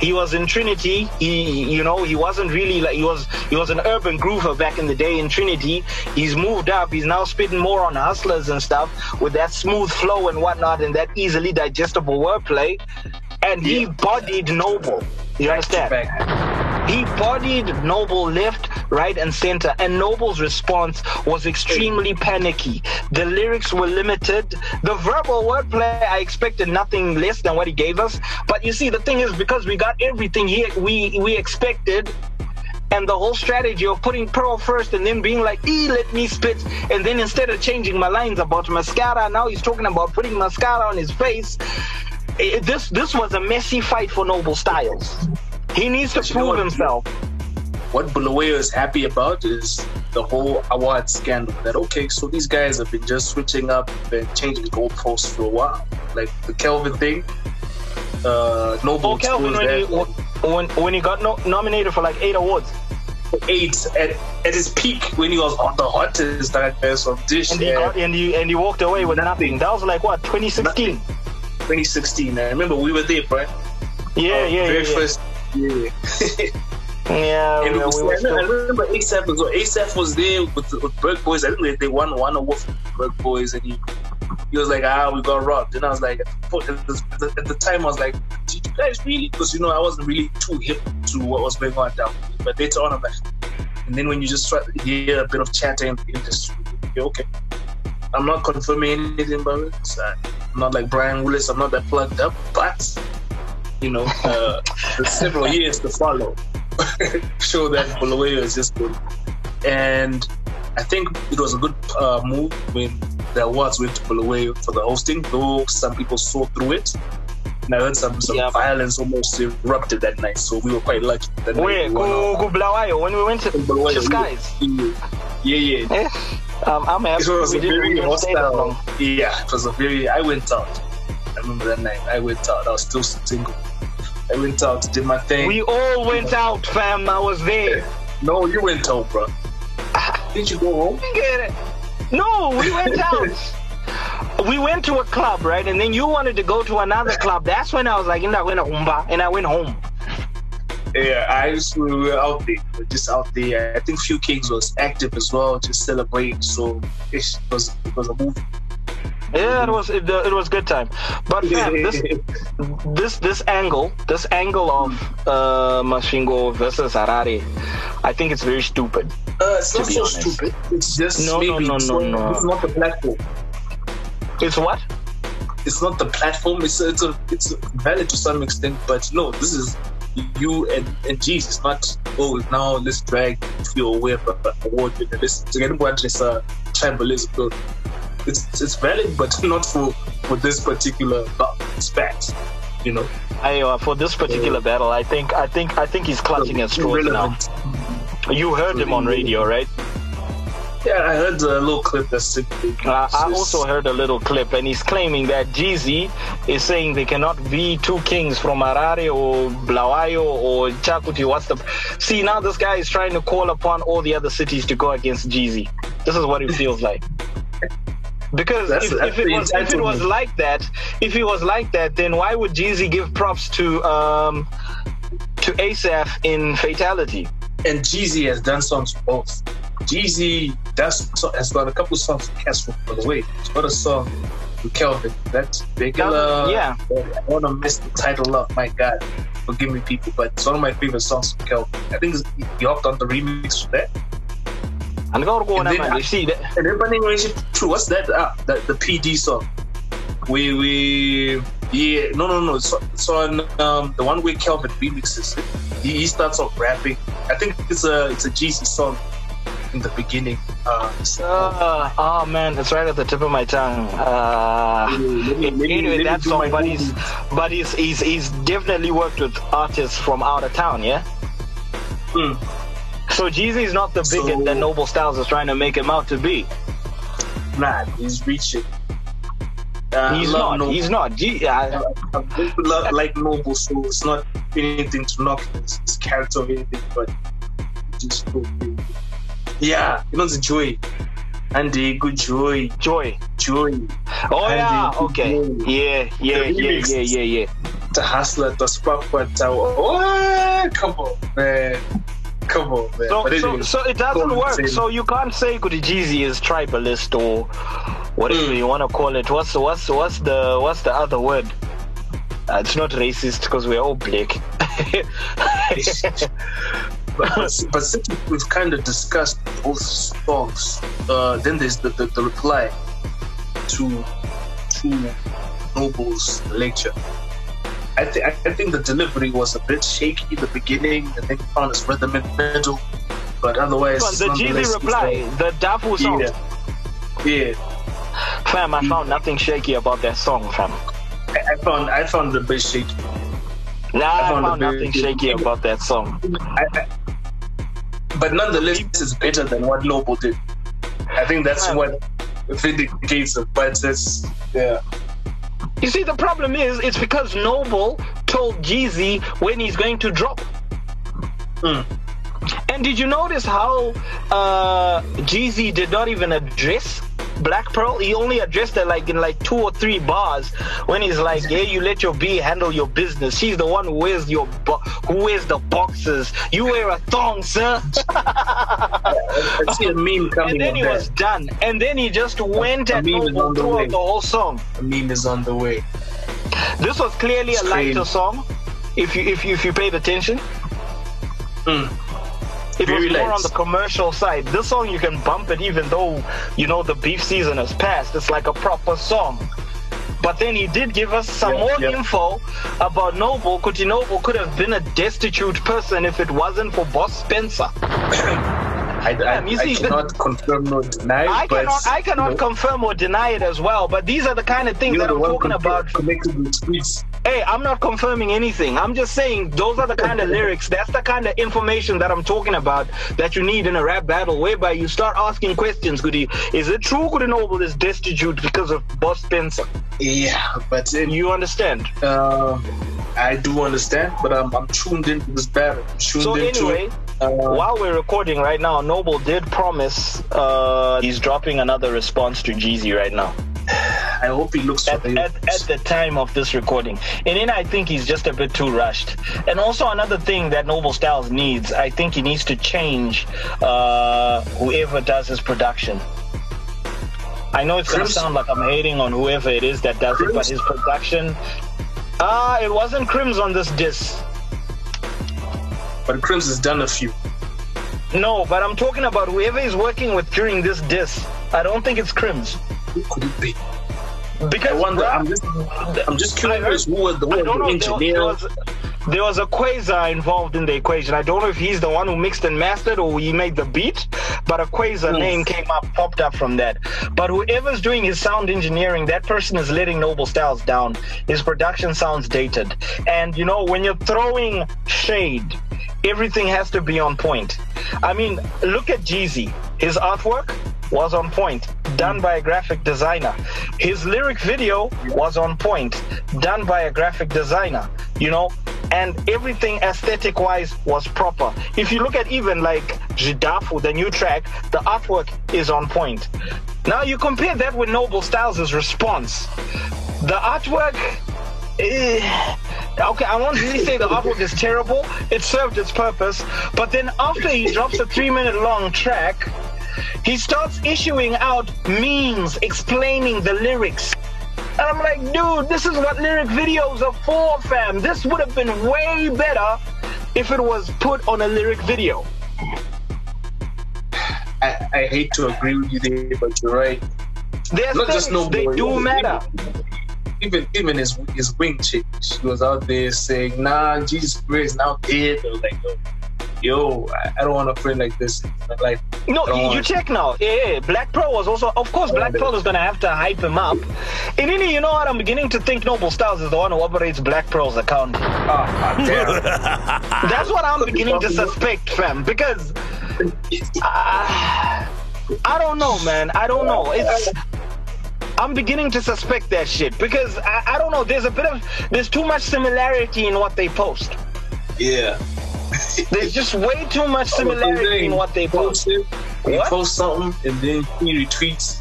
he was in Trinity. He, you know, he wasn't really like he was. He was an urban groover back in the day in Trinity. He's moved up. He's now spitting more on hustlers and stuff with that smooth flow and whatnot and that easily digestible wordplay. And he bodied Noble. You understand? He bodied Noble left, right, and center, and Noble's response was extremely panicky. The lyrics were limited. The verbal wordplay, I expected nothing less than what he gave us. But you see, the thing is, because we got everything here we we expected, and the whole strategy of putting Pearl first and then being like, "E, let me spit," and then instead of changing my lines about mascara, now he's talking about putting mascara on his face. Eh, this this was a messy fight for Noble Styles. He needs to prove what? himself. What Bulawayo is happy about is the whole award scandal. That okay, so these guys have been just switching up and changing goalposts for a while, like the Kelvin thing. Uh, Noble Oh, Kelvin, when he, when, when he got no, nominated for like eight awards, eight at, at his peak when he was on the hottest guys from Dish and he got and he and he walked away with nothing. That was like what 2016. 2016. I remember we were there, bro. Yeah, Our yeah, very yeah, first yeah. Yeah, and we, was, we were I still, remember ASAP as well. ASAP was there with, with Berg Boys. I think they, they won one award from Berg Boys, and he he was like, "Ah, we got robbed." And I was like, at the, at the time, I was like, "Did you guys really?" Because you know, I wasn't really too hip to what was going on down. there. But later on, I'm like, and then when you just try to hear a bit of chatter in the industry, you're okay. I'm not confirming anything but it. So I'm not like Brian Willis. I'm not that plugged up, but you know, uh, several years to follow show that Bulawayo is just good. And I think it was a good uh, move when the awards went to Bulawayo for the hosting, though some people saw through it. And I heard some, some Yeah. violence almost erupted that night, so we were quite lucky. That night where we go go Blawayo when we went to, Bulawayo, to Skies. Yeah, yeah. Eh, um, I'm happy It was we a very didn't stay that hostile. Yeah, it was a very. I went out. I remember that night. I went out. I was still single. I went out, did my thing. We all went out, fam. I was there. no, you went out, bro. Did you go home? Get it? No, we went out. We went to a club, right? And then you wanted to go to another club. That's when I was like, "Inda went humba," and I went home. Yeah, I just we were out there, we were just out there. I think Few Kings was active as well, just celebrating. So it was it was a movie. Yeah, it was it, it was good time. But fam, this this this angle, this angle of uh, Masvingo versus Harare, I think it's very stupid. Uh, it's not so honest. stupid. It's just No, no, maybe no, it's no, not- no. It's not the platform. It's what? It's not the platform. It's a, it's a, it's valid to some extent, but no, this is you and and Jesus. Not oh now let's drag you away from award winner. Let's to get what is uh, tribalism. It's it's valid, but not for for this particular spat. You know. I, uh, for this particular battle, I think I think I think he's clutching at straws now. You heard him on radio, right? Yeah, I heard a little clip that's. Uh, I also heard a little clip, and he's claiming that Jeezy is saying there cannot be two kings from Harare or Blawayo or Chakuti. What's the? See, now this guy is trying to call upon all the other cities to go against Jeezy. This is what it feels like. Because That's- if, that's if it was if it was like that, if it was like that, then why would Jeezy give props to um to ASAP in Fatality? And Jeezy has done songs for both. Jeezy does so, has got a couple of songs with Castro for the way. He's got a song with Kelvin. That's regular. Yeah. I want to miss the title up. My God, forgive me, people, but it's one of my favorite songs from Kelvin. I think he hopped on the remix for that. And go go on, And then. I- see that? And then Bunny Range True. What's that? Ah, the, the PD song. We we yeah no no no. It's, it's on um the one where Kelvin remixes it. He, he starts off rapping. I think it's a it's a Jeezy song in the beginning. Uh, so- Uh, oh man, it's right at the tip of my tongue. Uh, Let me- let me- let anyway, that song, but he's but he's he's he's definitely worked with artists from out of town, yeah. Hmm. So Jeezy is not the bigot So- that Noble Styles is trying to make him out to be. Nah, he's reaching. Uh, He's not. He's not. G- uh, I love, like Noble, so it's not anything to knock his, his character or anything, but just cool. Yeah, you know the joy. And the good joy, Joy. joy. Oh And yeah. Okay. Yeah. Yeah. Yeah. remix. Yeah. Yeah. Yeah. The hustler, the spark, but oh, come on, man. Come on, man. So, so, so it doesn't go work. So you can't say Kuti Jeezy is tribalist or whatever Mm. you want to call it. What's what's what's the what's the other word? Uh, it's not racist because we're all black. but, but, but since we've kind of discussed both songs, uh, then there's the, the, the reply to to Noble's lecture. I, th- I think the delivery was a bit shaky in the beginning, and then found his rhythm in the middle. But otherwise, the Jeezy reply, the Dafu song. Yeah. Yeah, Fam, I found nothing shaky about that song, fam. I, I found I found the bit shaky. Nah, I found found it nothing shaky about that song. I, I, but nonetheless, this is better than what Noble did. I think that's what vindicates. But it's yeah. You see, the problem is, it's because Noble told Jeezy when he's going to drop. Mm. And did you notice how uh, Jeezy did not even address Black Pearl? He only addressed it like in like two or three bars when he's like, "Hey, you let your B handle your business. She's the one who wears your bo- who wears the boxes. You wear a thong, sir." I see a meme coming and then he that. was done. And then he just went A at meme Noble the throughout the whole song. A meme is on the way. This was clearly a lighter crazy. song. If you if you if you paid attention, Mm. It Very was more on the commercial side. This song you can bump it even though you know the beef season has passed. It's like a proper song. But then he did give us some Yeah, more yeah. info about Noble. Kuti Noble could have been a destitute person if it wasn't for Boss Spencer. I, I, you I see, the- cannot confirm nor deny. I but, cannot I cannot you know, confirm or deny it as well. But these are the kind of things that I'm talking about connected with tweets. Hey, I'm not confirming anything. I'm just saying those are the kind of lyrics, that's the kind of information that I'm talking about that you need in a rap battle, whereby you start asking questions. Goody, is it true Goody Noble is destitute because of Boss Spencer? Yeah, but then You understand? uh, I do understand, but I'm, I'm tuned into this battle. So into anyway, it. Uh, while we're recording right now, Noble did promise uh, he's dropping another response to Jeezy right now. I hope he looks At, the at, at the time of this recording. And then I think he's just a bit too rushed. And also another thing that Noble Styles needs, I think he needs to change uh, whoever does his production. I know it's gonna sound like I'm hating on whoever it is that does it, but his production. Ah, it wasn't Crims on this disc. But Crims has done a few. No, but I'm talking about whoever is working with during this disc. I don't think it's Crims. Who could it be? Because I wonder. bruh, I'm just, I'm just I heard- curious. Who was the, who was the engineer? there was, there was a Quasar involved in the equation. I don't know if he's the one who mixed and mastered or he made the beat, but a Quasar Mm. name came up, popped up from that. But whoever's doing his sound engineering, that person is letting Noble Styles down. His production sounds dated. And you know, when you're throwing shade, everything has to be on point. I mean, look at Jeezy. His artwork was on point, done by a graphic designer. His lyric video was on point, done by a graphic designer, you know, and everything aesthetic wise was proper. If you look at even like Jidafu, the new track, the artwork is on point. Now you compare that with Noble Styles' response. The artwork eh, okay, I won't really say the artwork is terrible. It served its purpose. But then after he drops a three minute long track, he starts issuing out memes explaining the lyrics. And I'm like, dude, this is what lyric videos are for, fam. This would have been way better if it was put on a lyric video. I, I hate to agree with you there, but you're right. The Not just aesthetics, no they boy, do matter. Even even his his wing chick, she was out there saying, "Nah, Jesus Christ is now dead." I was like, "Yo, yo, I, I don't want a friend like this." Like, No, you, you check now. Yeah, yeah, Black Pearl was also, of course, Black Pearl is gonna have to hype him up. And then you know what? I'm beginning to think Noble Styles is the one who operates Black Pearl's account. Ah, damn. That's what I'm beginning to suspect, fam. Because uh, I don't know, man. I don't know. It's I'm beginning to suspect that shit because I, I don't know. There's a bit of there's too much similarity in what they post. yeah. There's just way too much similarity in what they post. He What? posts something and then he retweets.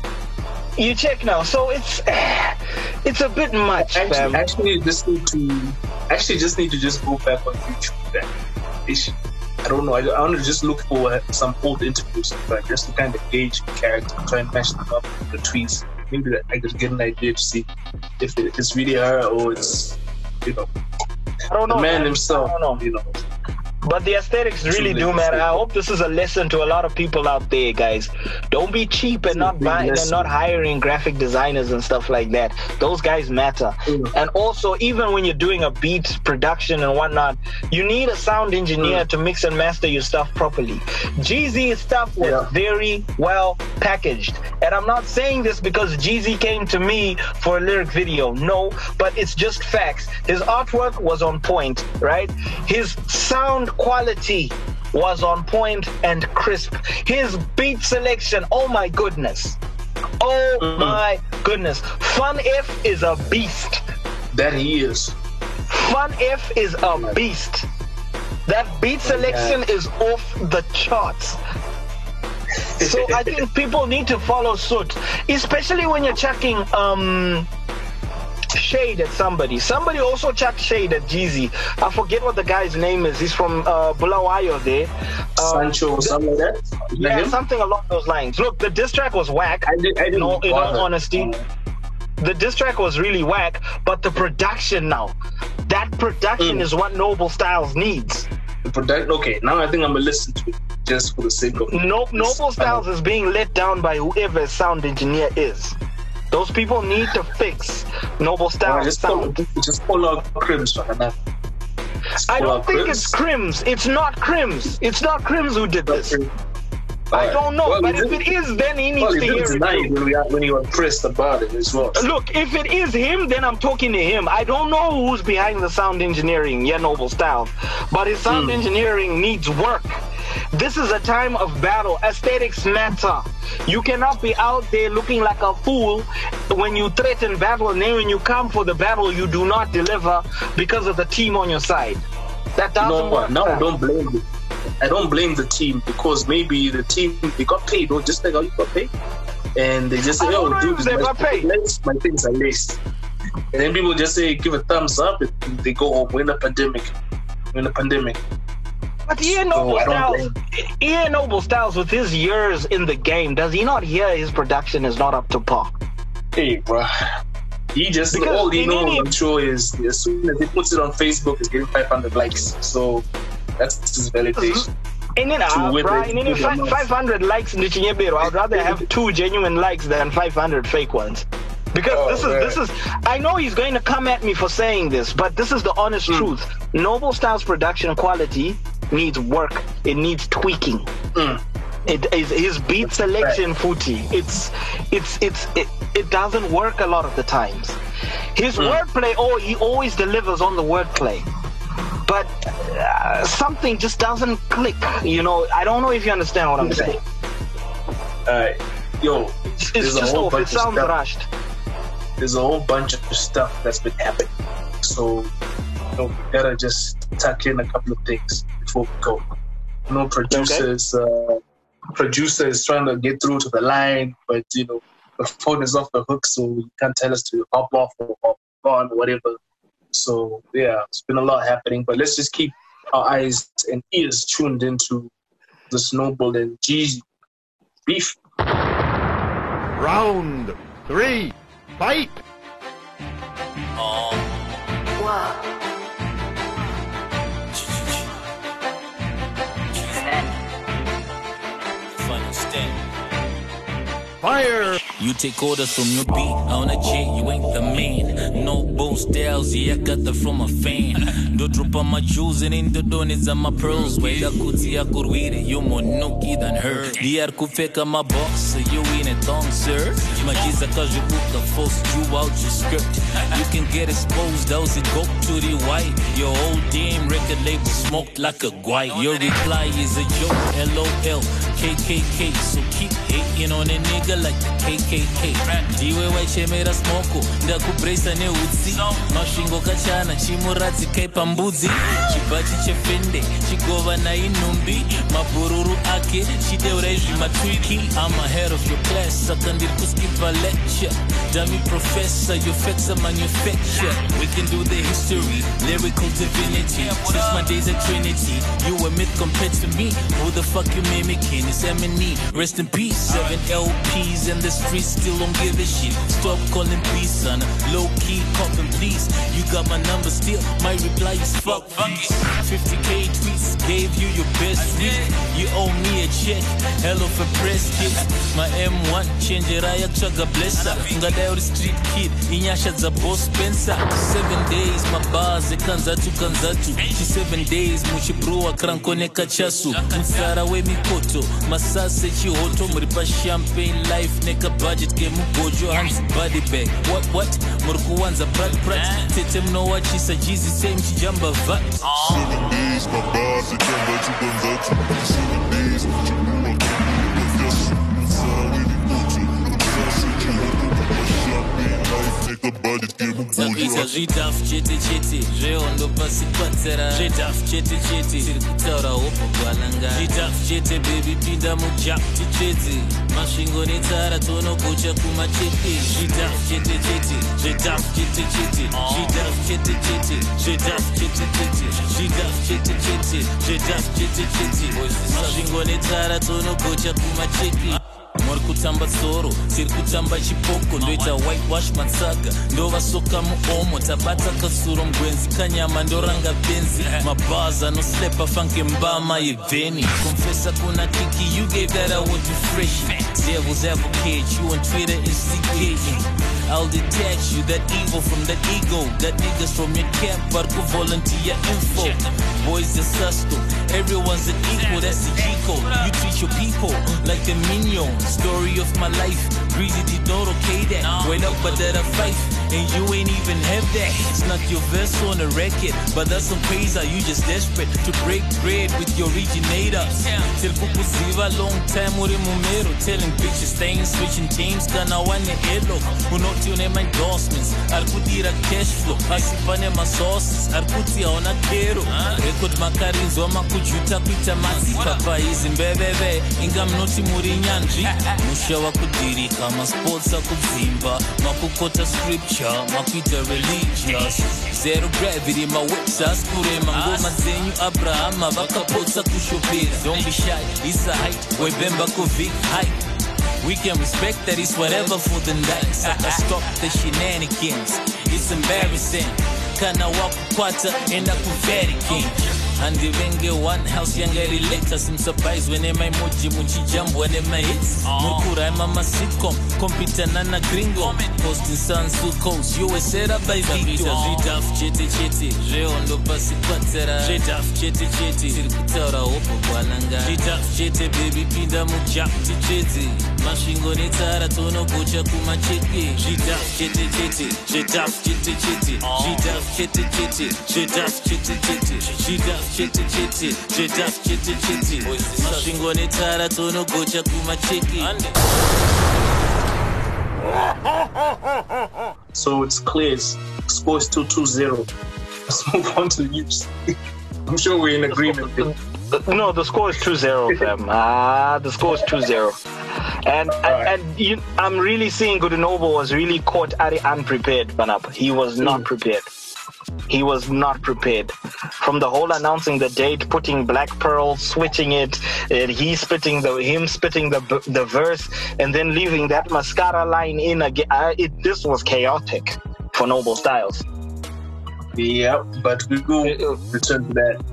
You check now, so it's it's a bit much, Actually, fam. actually, just need to actually just need to just go back on YouTube. Then. I don't know. I, I want to just look for some old interviews, but just to kind of gauge the character, try and match them up with the tweets. Maybe I could get an idea to see if it's really her or it's you know I don't know, the man man. himself. I don't know. You know. But the aesthetics really do matter. I hope this is a lesson to a lot of people out there, guys. Don't be cheap and not buying and not hiring graphic designers and stuff like that. Those guys matter. And also, even when you're doing a beat production and whatnot, you need a sound engineer to mix and master your stuff properly. Jeezy's stuff was Yeah. very well packaged. And I'm not saying this because Jeezy came to me for a lyric video. No, but it's just facts. His artwork was on point, right? His sound quality was on point and crisp. His beat selection, oh my goodness. Oh Mhm. my goodness. Fun F is a beast. That he is. Fun F is a beast. That beat selection is off the charts. So I think people need to follow suit, especially when you're checking um shade at somebody. Somebody also chucked shade at Jeezy. I forget what the guy's name is. He's from uh, Bulawayo there. Um, Sancho something like that yeah, him? something along those lines. Look, the diss track was whack. I did. I didn't. In all, in all honesty, the diss track was really whack. But the production now, that production Mm. is what Noble Styles needs. The product. Okay, now I think I'm gonna listen to it just for the sake of. No, Noble Styles is being let down by whoever sound engineer is. Those people need to fix Noble Alright, Styles just pull, just out Crims for that. Just I don't think Crims. it's Crims. It's not Crims. It's not Crims who did this. I don't know, Well, but if it is, then he needs Well, to he hear it. tonight when we when he was pressed about it as well. Look, if it is him, then I'm talking to him. I don't know who's behind the sound engineering, yeah, Noble Styles, but his sound hmm. engineering needs work. This is a time of battle. Aesthetics matter. You cannot be out there looking like a fool when you threaten battle, and then when you come for the battle, you do not deliver because of the team on your side. That doesn't No, work. no, don't blame the, I don't blame the team because maybe the team they got paid, or just like how you got paid, and they just say, "Oh, dude, they my, got paid. my things are laced," and then people just say, "Give a thumbs up," and they go home. We're in a pandemic. We're in a pandemic. But Ian Noble I don't Styles, Ian Noble Styles, with his years in the game, does he not hear his production is not up to par? Hey, bro. He just Because all he knows, I'm sure, is as soon as he puts it on Facebook, it's getting 500 likes. So that's his validation. And then, To uh, win bro, the- and then win the fi- match. 500 likes in. I'd rather have two genuine likes than 500 fake ones. Because Oh, this is man. this is I know he's going to come at me for saying this, but this is the honest Hmm. truth. Noble Styles production quality needs work. It needs tweaking. Mm. It is his beat selection, footy. It's it's it's it, it doesn't work a lot of the times. His Mm. wordplay, oh, he always delivers on the wordplay, but uh, something just doesn't click. You know, I don't know if you understand what I'm saying. Uh, yo, It's there's just off. It sounds rushed. There's a whole bunch of stuff that's been happening. So, you know, we gotta just tuck in a couple of things before we go. You know, producers, uh, producers trying to get through to the line, but you know, the phone is off the hook, so you can't tell us to hop off or hop on, or whatever. So yeah, it's been a lot happening, but let's just keep our eyes and ears tuned into the Snowball and Jeezy beef. Round three, fight! Final Fire! You take orders from your beat on a jet, you ain't the man. No bone styles, yeah, got that from a fan. Do drop on my jewels and in the donis and my pearls. The kuti ya kurwire, you more nookie than her. Diar kufeka my box, so you in a thong, sir. My Magiza cause you book the force you out your skirt. You can get exposed, those it go to the white. Your whole damn record label smoked like a guy. Your reply is a joke, LOL, KKK. So keep hating on a nigga like the KKK ndiwe waichemera smoko ndakubreisa neutsi masvingokachana chimuradzikei pambuzi. chibhachi chefende chigova na inumbi, mabhururu ake chideurai zvimatwiki ama head of your class saka ndiri kuskipa lecture. Dami professor your facts are manufacture we can do the history lyrical divinity. Since my days at trinity you a myth compared to me. Who the fuck you mimicking? It's m&e rest in peace 7lp keys and the streets still don't give a shit. Stop calling peace, son. Low key puffing, please. You got my number still. My reply is fuck, fuck it. 50k tweets gave you your best week. You owe me a check. Hell of a press kit. My M1 chenjera yakutsvaga blessa ungadai uri street kid inyasha boss spencer 7 days mabars ekanzatu kanzatu chi7 days muchibrowa krankoneka chasu mutsara wemikoto masasi echihoto muri champagne life nekabudget kemugojo hanzi body bag what what? Muri kuwanza brat brat tete munowachisa jizi sei muchijamba vat Seven days, my bars are done, but you done that too. Seven days, you know I can't life, nigga, body give me Zapita gojo. zvitafu chete chete zvehondo pasi kwatsera zvitafu chete chete tiri kutaura hopo gwalanga zvitafu chete bebi pinda mujap tichedze masvingo netsara tonogocha kumachete zvitafu chete chete zvitafu chete chete zvitafu chete chete zvitafu chete chete zvitafu chete chete zvitafu chete chete masvingo netsara tonogocha kumachete muri kutamba tsoro tiri kutamba chipoko ndoita whitewash matsaga ndovasoka muomo tabata kasuro mgwenzi kanyama ndoranga benzi mabars anoslepa fanke mbama yevheni confessa kuna kiki you gave that i want to fresh. Devil's advocate you on twitter is instigating I'll detach you, that evil from that ego. That niggas from your camp, but go volunteer info. Boys the susto, everyone's an equal, that's the code. You treat your people like the minion. Story of my life, breezy did not okay that. Wait up, but that I fight, and you ain't even have that. It's not your verse on the record, but that's some crazy. You just desperate to break bread with your originators. Till kukuziva long time uri mumero, telling bitches things, switching teams, kana wane elo. unoti une maendorsements ari kudira cash flow. Asi pane masources ari kuti hauna kero. Rekodi makarinzwa makujuta kuita matsipa paizi mbeveve inga munoti muri nyanzvi musha wakudirika masports akudzimba makukota scripture makuita religious zero gravity mawaves asi kurema ngoma ah, dzenyu abrahama vakapotsa kushopera don't be shy isa height webemba kuvik height We can respect that it's whatever for the night. Saka stop the shenanigans. It's embarrassing. Can I walk quarter Kana wakukwata enda ku Vatican. handivenge one house yanga ilileta simsurprise wenemaimoji muchijambwa nemahits mukuraima masitcom kompitana na gringo posting sansucos yowesera by video zvidaf chete chete zvehondo pasi kwatsera zvedaf chete chete tiri kutaura hopo kwananga zvidaf chete bebi pinda mujap tichedze masvingo netsara tonogocha kumacheke zvidaf chete chete zvedaf chete chete zvidaf oh. chete chete zvedaf chete chete zvidaf chete chete zvedaf chete chete masvingo netsara tonogocha kumacheke So it's clear. It's score is still 2-0. Let's move on to the news. I'm sure we're in agreement. No, the score is 2-0, fam. Ah, the score is 2-0. And and, and you, I'm really seeing Goodenobo was really caught Ari unprepared, Banap. He was not prepared. He was not prepared. From the whole announcing the date, putting Black Pearl, switching it, and he spitting the him spitting the the verse, and then leaving that mascara line in again. Uh, it, this was chaotic for Noble Styles. Yeah, but we will return to that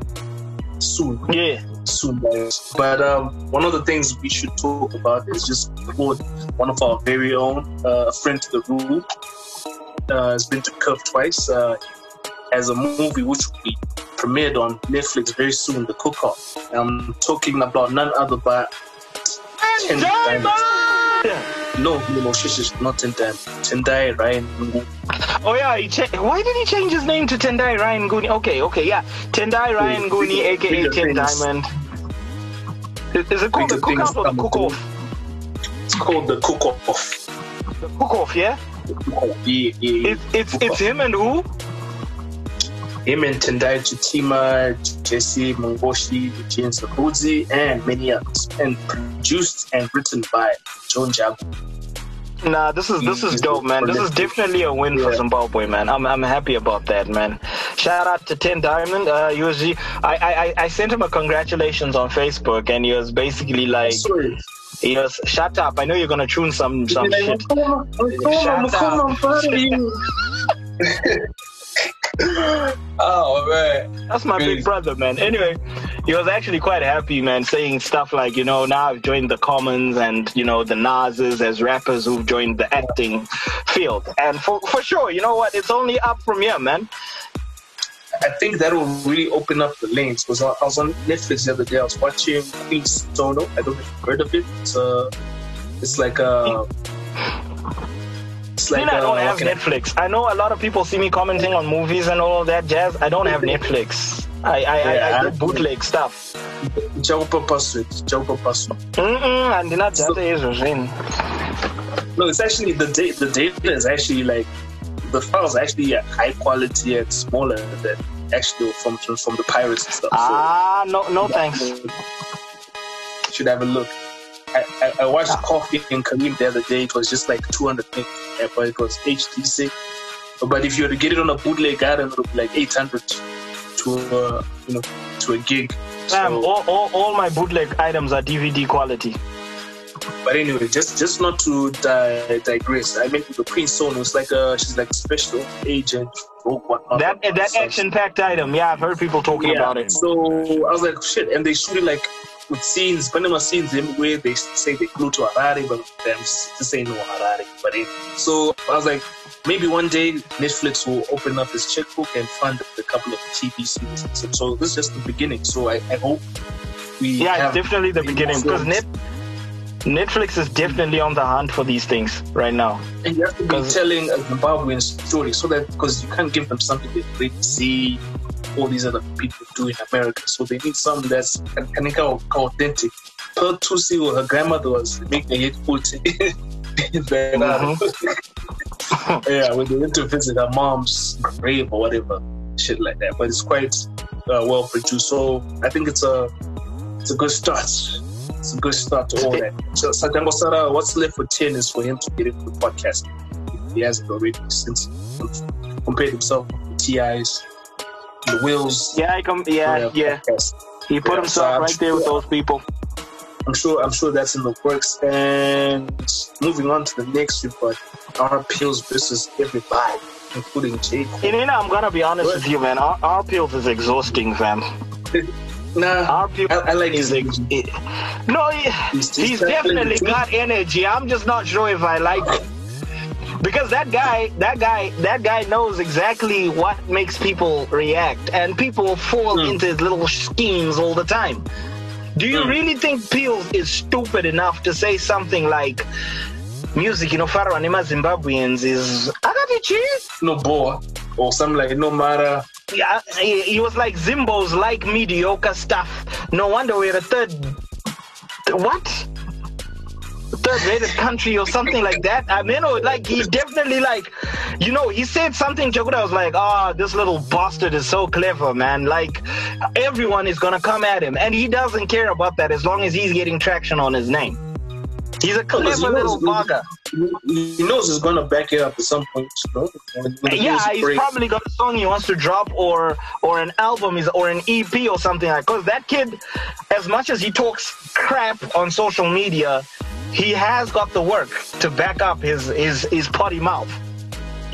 soon. Yeah. Soon, guys. But um, one of the things we should talk about is just quote one of our very own, uh, friend to the room, uh, has been to Curve twice. Uh, as a movie which will be premiered on Netflix very soon, The Cook Off. I'm talking about none other but Ten Diamonds. No, no, shush, not Ten Diamonds. Tendai Ryan. Oh yeah, he cha- why did he change his name to Tendai Ryan Gooney? Okay, okay, yeah, Tendai Ryan Gooney, aka Ten. Diamond. Is, is it called the cook off or the cook off? It's called The Cook Off. The cook off, yeah. Yeah, yeah, yeah. It's it's it's him and who? Him and Tendai Chitima, Jesse Mungoshi, James Abudzi, and many others. And produced and written by John Jago. Nah, this is this is dope, man. This is definitely a win for Zimbabwe, man. I'm I'm happy about that, man. Shout out to Ten Diamond, uh, USG. I, I I- sent him a congratulations on Facebook, and he was basically like, he was shut up. I know you're gonna tune some some shit. Shut up. oh man, that's my big brother, man. Anyway, he was actually quite happy, man, saying stuff like, you know, now I've joined the Commons and you know the Nazes as rappers who've joined the acting field. And for for sure, you know what? It's only up from here, man. I think that will really open up the lanes because I, I was on Netflix the other day. I was watching Queen Sono. I don't know if you've heard of it. It's uh, it's like a. It's I like I uh, don't have Netflix. I know a lot of people see me commenting on movies and all of that jazz. I don't have Netflix. I I, I, I do bootleg stuff. Jaupa password. Jaupa password. Mm-mm, and not in. No, it's actually the data. The data is actually like the files actually high quality and smaller than actually from from, from the pirates and stuff. Ah, no, no thanks. Should have a look. I, I, I watched Coffee and Kareem the other day. It was just like 200 meg, yeah, but it was HD sick. But if you were to get it on a bootleg item, it would be like 800 to uh, you know to a gig. Damn, all, all, all my bootleg items are DVD quality. But anyway, just just not to di- digress. I mean, the Queen Sono was like a she's like a special agent or whatnot. That that action packed item, yeah, I've heard people talking Yeah, about it. So I was like, shit, and they shoot it like with scenes, Panama scenes in where they say they flew to Harare, but them just ain't no Harare. But it, so I was like, maybe one day Netflix will open up its checkbook and fund a couple of TV series. So, so this is just the beginning. So I, I hope we Yeah, it's definitely the beginning because. Net, Netflix is definitely on the hunt for these things right now. And you have to be telling a Zimbabwean story so that because you can't give them something they already see all these other people do in America. So they need something that's kind of authentic. Pearl Thusi or her grandmother was making a hit put yeah, when they went to visit her mom's grave or whatever, shit like that. But it's quite uh, well produced. So I think it's a it's a good start. It's a good start to all that. So Sajango Sara, what's left for 10 is for him to get into the podcast. He hasn't already since compared himself with TIs, the Wills. Yeah, I come. Yeah, yeah. He put Yeah, himself so right there with those people. I'm sure I'm sure that's in the works. And moving on to the next, we've our Pills versus everybody, including Jake. And you know, I'm gonna be honest with you, man. Our, our pills is exhausting, fam. Nah, I, I like his. No, he, he's, he's definitely got energy. I'm just not sure if I like it because that guy, that guy, that guy knows exactly what makes people react, and people fall mm. into his little schemes all the time. Do you mm. really think Peels is stupid enough to say something like? music you know inofarwa nemazimbabweans is akati no bore or something like no matter yeah he, he was like zimbos like mediocre stuff no wonder we're a third what third rated country or something like that. I mean, or like he definitely like, you know, he said something. Jakuda was like, "Ah, oh, this little bastard is so clever, man. Like everyone is gonna come at him, and he doesn't care about that as long as he's getting traction on his name." He's a clever he little bugger. He knows he's gonna back it up at some point. You know? when, when yeah, he's breaks. probably got a song he wants to drop, or or an album, is or an EP or something like. Because that kid, as much as he talks crap on social media, he has got the work to back up his his his potty mouth.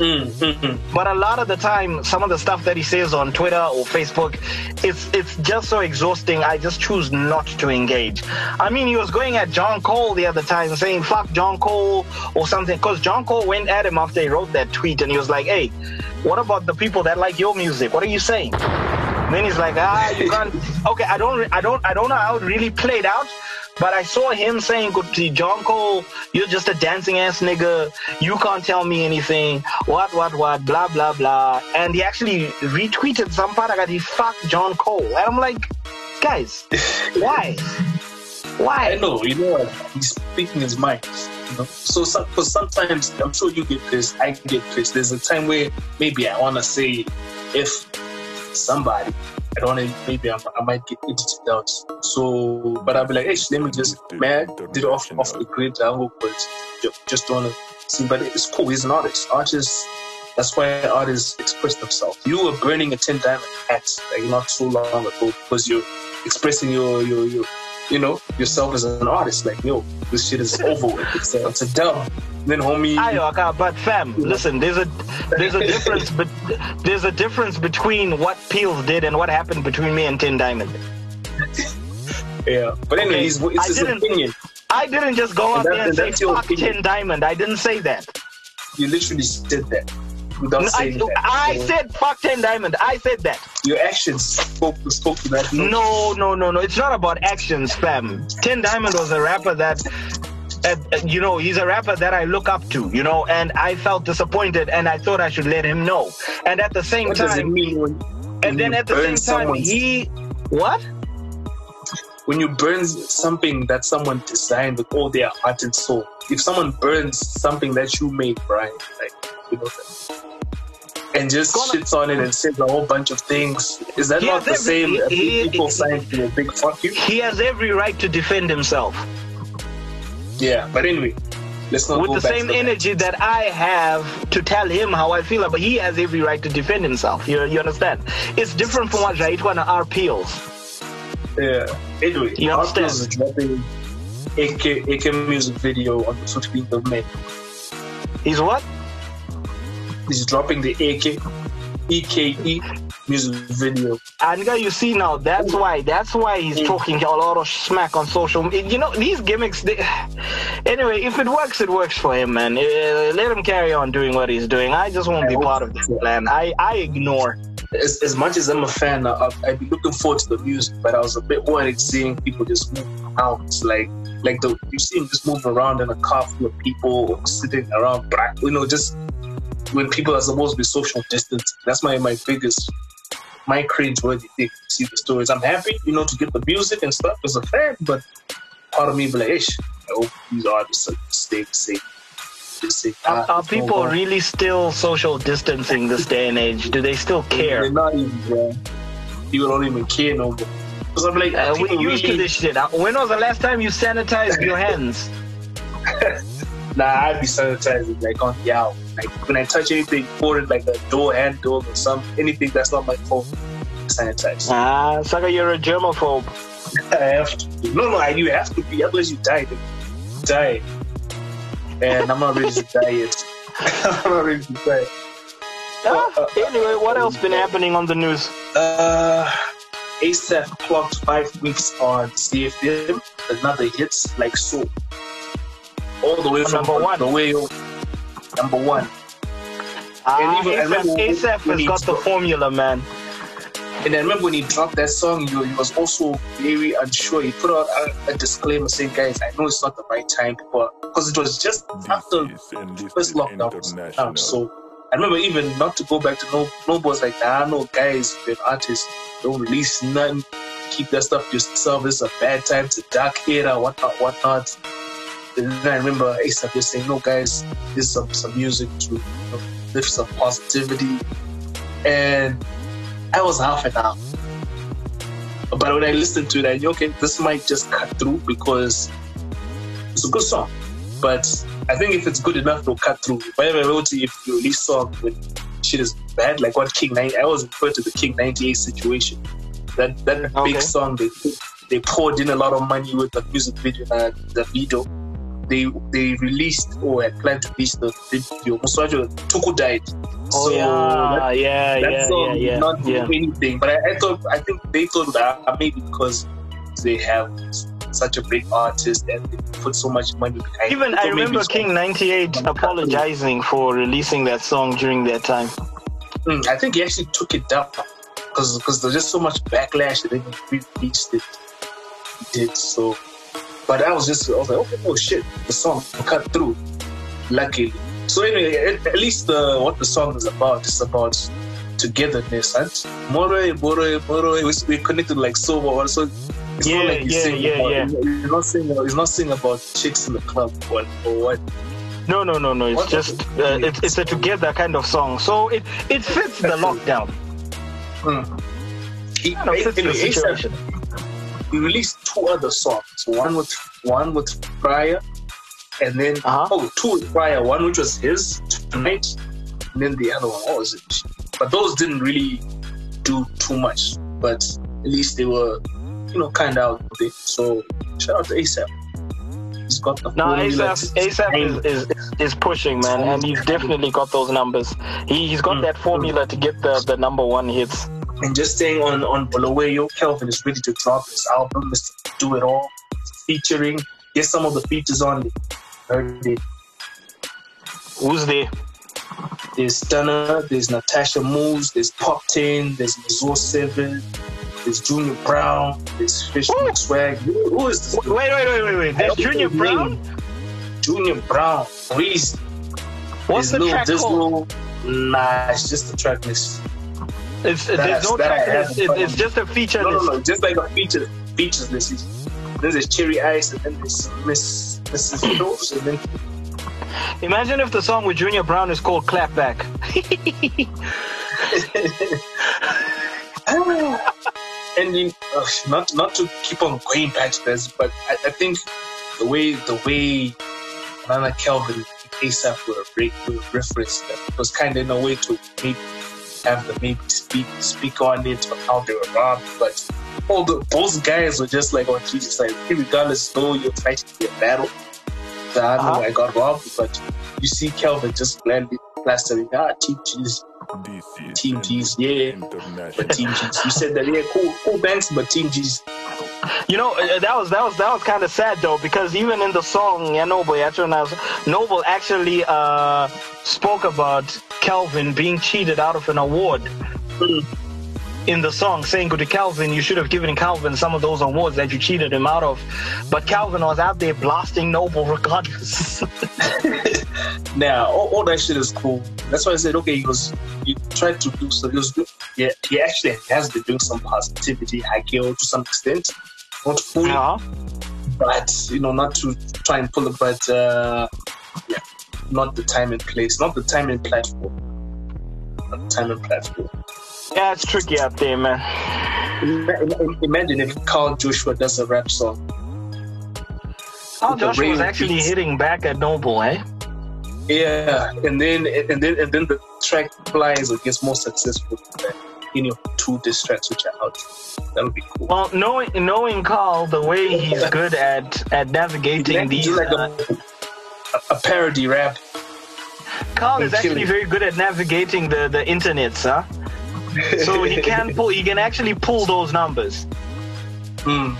Mm-hmm. But a lot of the time, some of the stuff that he says on Twitter or Facebook, it's it's just so exhausting. I just choose not to engage. I mean, he was going at John Cole the other time, saying "fuck John Cole" or something, because John Cole went at him after he wrote that tweet, and he was like, "Hey, what about the people that like your music? What are you saying?" And then he's like, "Ah, you can't." Okay, I don't, I don't, I don't know how it really played out, but I saw him saying to Jon Cole, you're just a dancing ass nigga. You can't tell me anything. What, what, what, blah, blah, blah. And he actually retweeted some part that he fucked John Cole. And I'm like, guys, why? Why? I know, you know? He's speaking his mind. You know? So, for sometimes, I'm sure you get pissed, I get pissed. There's a time where maybe I want to say, if somebody I don't know, maybe I'm, i might get into doubts. So, but I'll be like, hey, let me just, man, did off off the grid, I will, but just don't to see. But it's cool. He's an artist. Artists, that's why artists express themselves. You were burning a 10 diamond hat like not so long ago because you're expressing your, your, your, you know, yourself as an artist. Like, yo, this shit is over with. It's a, it's a dub. Then homie. Ayo, but fam, listen, there's a there's a difference, but there's a difference between what Peels did and what happened between me and Ten Diamond. Yeah, but anyway, okay. it's, it's his opinion. I didn't just go out there and say fuck Ten Diamond. I didn't say that. You literally said that. Without saying I, that. I said fuck Ten Diamond. I said that. Your actions spoke, spoke to that. No, no, no, no. It's not about actions, fam. Ten Diamond was a rapper that uh, you know, he's a rapper that I look up to, you know, and I felt disappointed and I thought I should let him know. And at the same what time, does it mean when, and then at the same time, he, what? When you burn something that someone designed with all their heart and soul, if someone burns something that you made, Brian, like, you know, and just shits on it and says a whole bunch of things. Is that not the every, same he, people he, saying to a big fuck you? He has every right to defend himself. Yeah, but anyway, let's not go. with the same energy that I have to tell him how I feel, but he has every right to defend himself. You, you understand? It's different from what Jaitwa and our Yeah. Anyway, understand? is dropping AK, AK music video on the Soto of May. He's what? He's dropping the AK EKE music video. And you see now, that's why that's why he's mm. talking a lot of smack on social. media. You know these gimmicks. They, anyway, if it works, it works for him, man. Uh, let him carry on doing what he's doing. I just won't be part of this plan. I I ignore. As, as much as I'm a fan, of, I'd looking forward to the music, but I was a bit worried seeing people just move out, like like the you see them just moving around in a car full of people sitting around, you know, just when people are supposed to be social distance. That's my my biggest my cringe worthy thing to see the stories. I'm happy, you know, to get the music and stuff as a fan, but part of me be like, Ish, I hope these artists stay Are, are people really still social distancing this day and age? Do they still care? They're not even, bro. People don't even care no more. Because I'm like, uh, we used really... to this shit. Uh, when was the last time you sanitized your hands? nah, I'd be sanitizing like on the out. Like when I touch anything foreign, like a door handle or some anything that's not my phone, sanitize. Ah, Saka, you're a germaphobe. I have to. No, no, you have to be. Otherwise, you die. You die. And I'm not ready to die yet. I'm not ready to die. Ah, uh, anyway, what else been happening on the news? Uh, Asaph clocked five weeks on CFM, another hit like so. All the way from number one. the way number one. Ah, And even- Asaph, Asaph has got the formula, man. And I remember when he dropped that song, he, he was also very unsure. He put out a, a disclaimer saying, "Guys, I know it's not the right time, but because it was just after the first lockdown." So I remember even not to go back to no Noble was like, "Nah, no, guys, you're an artist, don't release nothing. Keep that stuff to yourself. It's a bad time. A dark era. Whatnot, whatnot." And then I remember Asaph just saying, "No, guys, this is some some music to you know, lift some positivity." And I was half and half. But when I listened to it, I knew, okay, this might just cut through because it's a good song. But I think if it's good enough, it'll cut through. Whenever I wrote if you release song when shit is bad, like what King 90, I was referred to the King 98 situation. That that Okay. big song, they they poured in a lot of money with the music video, and the video. They they released or had planned to release the video. Muswajo Tuku died. Oh So yeah, that- yeah, that yeah, song yeah, yeah, not do yeah. anything. But I, I thought, I think they thought that maybe because they have such a big artist and they put so much money behind. Even. I So maybe remember King 98 apologizing for releasing that song during that time. Mm, I think he actually took it down because because there's just so much backlash and then he released it. He did so, but I was just I was like, okay, oh shit, the song cut through. Luckily, so anyway, at, at least the what the song is about is about togetherness. And more, more, more, we we connected like so well. So it's Yeah, not like he's yeah, singing yeah, about, yeah. Not saying he's not saying about chicks in the club or, or what. No, no, no, no. It's What- just uh, it's it's a together kind of song. So it it fits the lockdown. He, Kind of fits the anyway, Asaph he released two other songs. One with one with Fryer, and then Uh-huh. oh, two with Fryer. One which was his tonight, and then the other one. What was it? But those didn't really do too much. But at least they were, you know, kind of out there. So shout out to Asaph. He's got the No. Asaph, Asaph is, is, is pushing, man, and he's definitely got those numbers. He, he's got that formula to get the, the number one hits. And just staying on on Bulawayo, Kelvin is ready to drop his album, Mr. Do It All, featuring. Get some of the features on it. Heard it. Who's there? There's Stunner, there's Natasha Moves, there's Poptain, there's Mazur 7, there's Junior Brown, there's Fish Swag. Who, who is this? Wait, wait, wait, wait, wait. There's Junior Brown? Junior Brown, Reese. What's the Lil track called? Nah, it's just a track list. It's, there's no that track have list. It, it's just a feature No, no, list. no, just like a feature, features list. Then there's Cherry Ice, and then this Miss Mrs. Rose, and then Imagine if the song with Junior Brown is called Clapback. and you, uh, not not to keep on going back to this, but I, I think the way the way Nana Kelvin and Asaph were, re- were referenced was kind of in a way to maybe have them maybe speak speak on it or how they were robbed, but all the those guys were just like, on Jesus, like regardless though you're fighting a battle, I know Uh-huh. I got robbed, but you see Kelvin just gladly plastering ah Team G's Team G's, yeah. But Team G's. You said that, yeah, cool, cool banks, but Team G's. You know, uh, that was that was that was kind of sad though because even in the song, yeah, Noble, actually, Noble actually uh, spoke about Calvin being cheated out of an award in the song, saying to Calvin, you should have given Calvin some of those awards that you cheated him out of. But Calvin was out there blasting Noble regardless. Now, all, all that shit is cool. That's why I said, okay, he was, he tried to do some, he was, yeah, he actually has been doing some positivity, Hagio, to some extent. Not fully, yeah. but, you know, not to try and pull it, but, uh, yeah, not the time and place, not the time and platform. Not the time and platform. yeah, it's tricky out there, man. Ima- ima- Imagine if Carl Joshua does a rap song. The Joshua was actually beats. hitting back at Noble, eh? Yeah, and then and then and then the track flies or gets more successful than any of the two diss tracks which are out. That would be cool. Well, knowing knowing Carl, the way he's good at at navigating these, like uh, a, a parody rap. Carl is actually very good at navigating the the internets, huh? so he can pull. He can actually pull those numbers. Mm,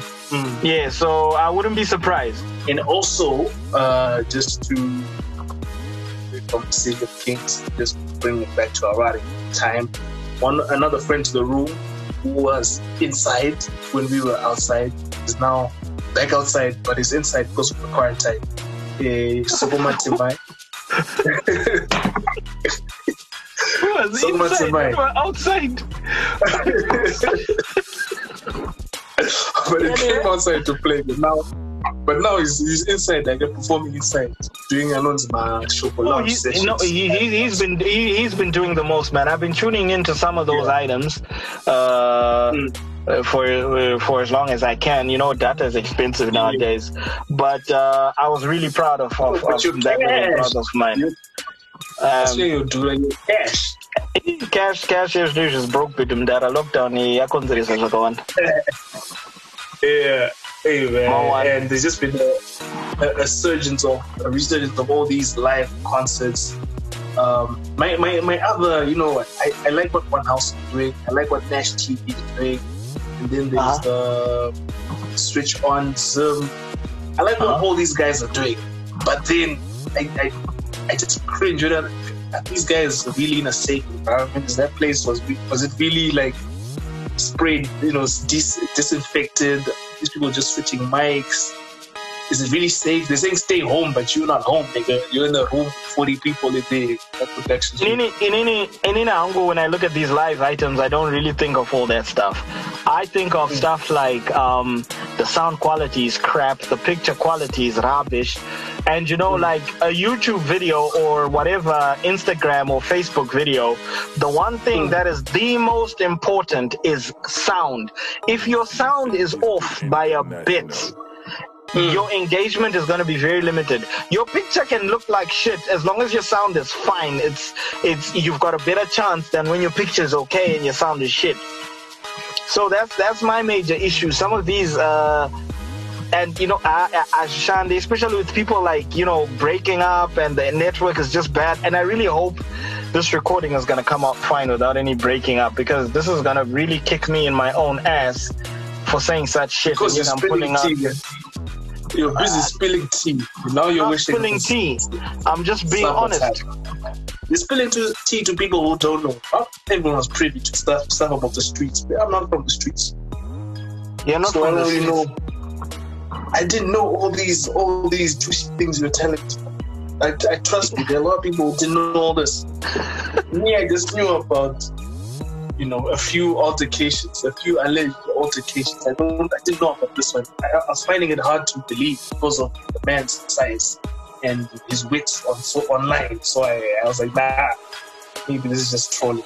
Yeah, so I wouldn't be surprised. And also, uh, just to from of Kings, just bring it back to our time. One another friend to the room who was inside when we were outside is now back outside, but is inside because of the quarantine. Uh, Sukuma Timai. Who was inside? Who was outside. but he came outside to play. But now, but now he's, he's inside, like performing inside, doing show for Oh, he, sessions. no, he, he, he's been he, he's been doing the most, man. I've been tuning into some of those items uh, uh, for uh, for as long as I can. You know, data is expensive nowadays, but uh, I was really proud of, of, of that cash. of mine. You- Um, you do, like you cash. cash cash is just broke with him data lockdown yakonzeresa zvakawanda Yeah, hey man, Mawani. and there's just been a, a, a surgence of a resurgence of all these live concerts. Um, my, my my other, you know, I, I like what One House is doing. I like what Nash TV is doing, and then there's the Switch On Zoom. I like what uh-huh. all these guys are doing, but then I I, I just cringe. You know, are these guys really in a safe environment? Is that place was was it really like sprayed, you know, dis- disinfected. These people just switching mics. Is it really safe? They're saying stay home, but you're not home, nigga. You're in a room with 40 people in there. That protection. In any, in any, in any angle, when I look at these live items, I don't really think of all that stuff. I think of stuff like um, the sound quality is crap, the picture quality is rubbish, and you know, like a YouTube video or whatever Instagram or Facebook video, the one thing that is the most important is sound. If your sound is off by a bit, your engagement is going to be very limited. Your picture can look like shit as long as your sound is fine. It's it's you've got a better chance than when your picture is okay and your sound is shit. So that's that's my major issue. Some of these uh and you know, I, I, Shandi, especially with people like you know breaking up and the network is just bad. And I really hope this recording is gonna come out fine without any breaking up because this is gonna really kick me in my own ass for saying such shit. Because and you're yet I'm out- tea. You're busy spilling tea. Now you're not wishing spilling tea. I'm just being honest. You're spilling to, tea to people who don't know. Not everyone was privy to stuff, stuff about the streets. I'm not from the streets. You're not so from I the streets. know. I didn't know all these all these juicy things you're telling me. I, I trust you. There are a lot of people who didn't know all this. me, I just knew about you know a few altercations, a few alleged altercations. I don't, I didn't know about this one. I, I was finding it hard to believe because of the man's size and his wits on so online. So I, I was like, nah, maybe this is just trolling.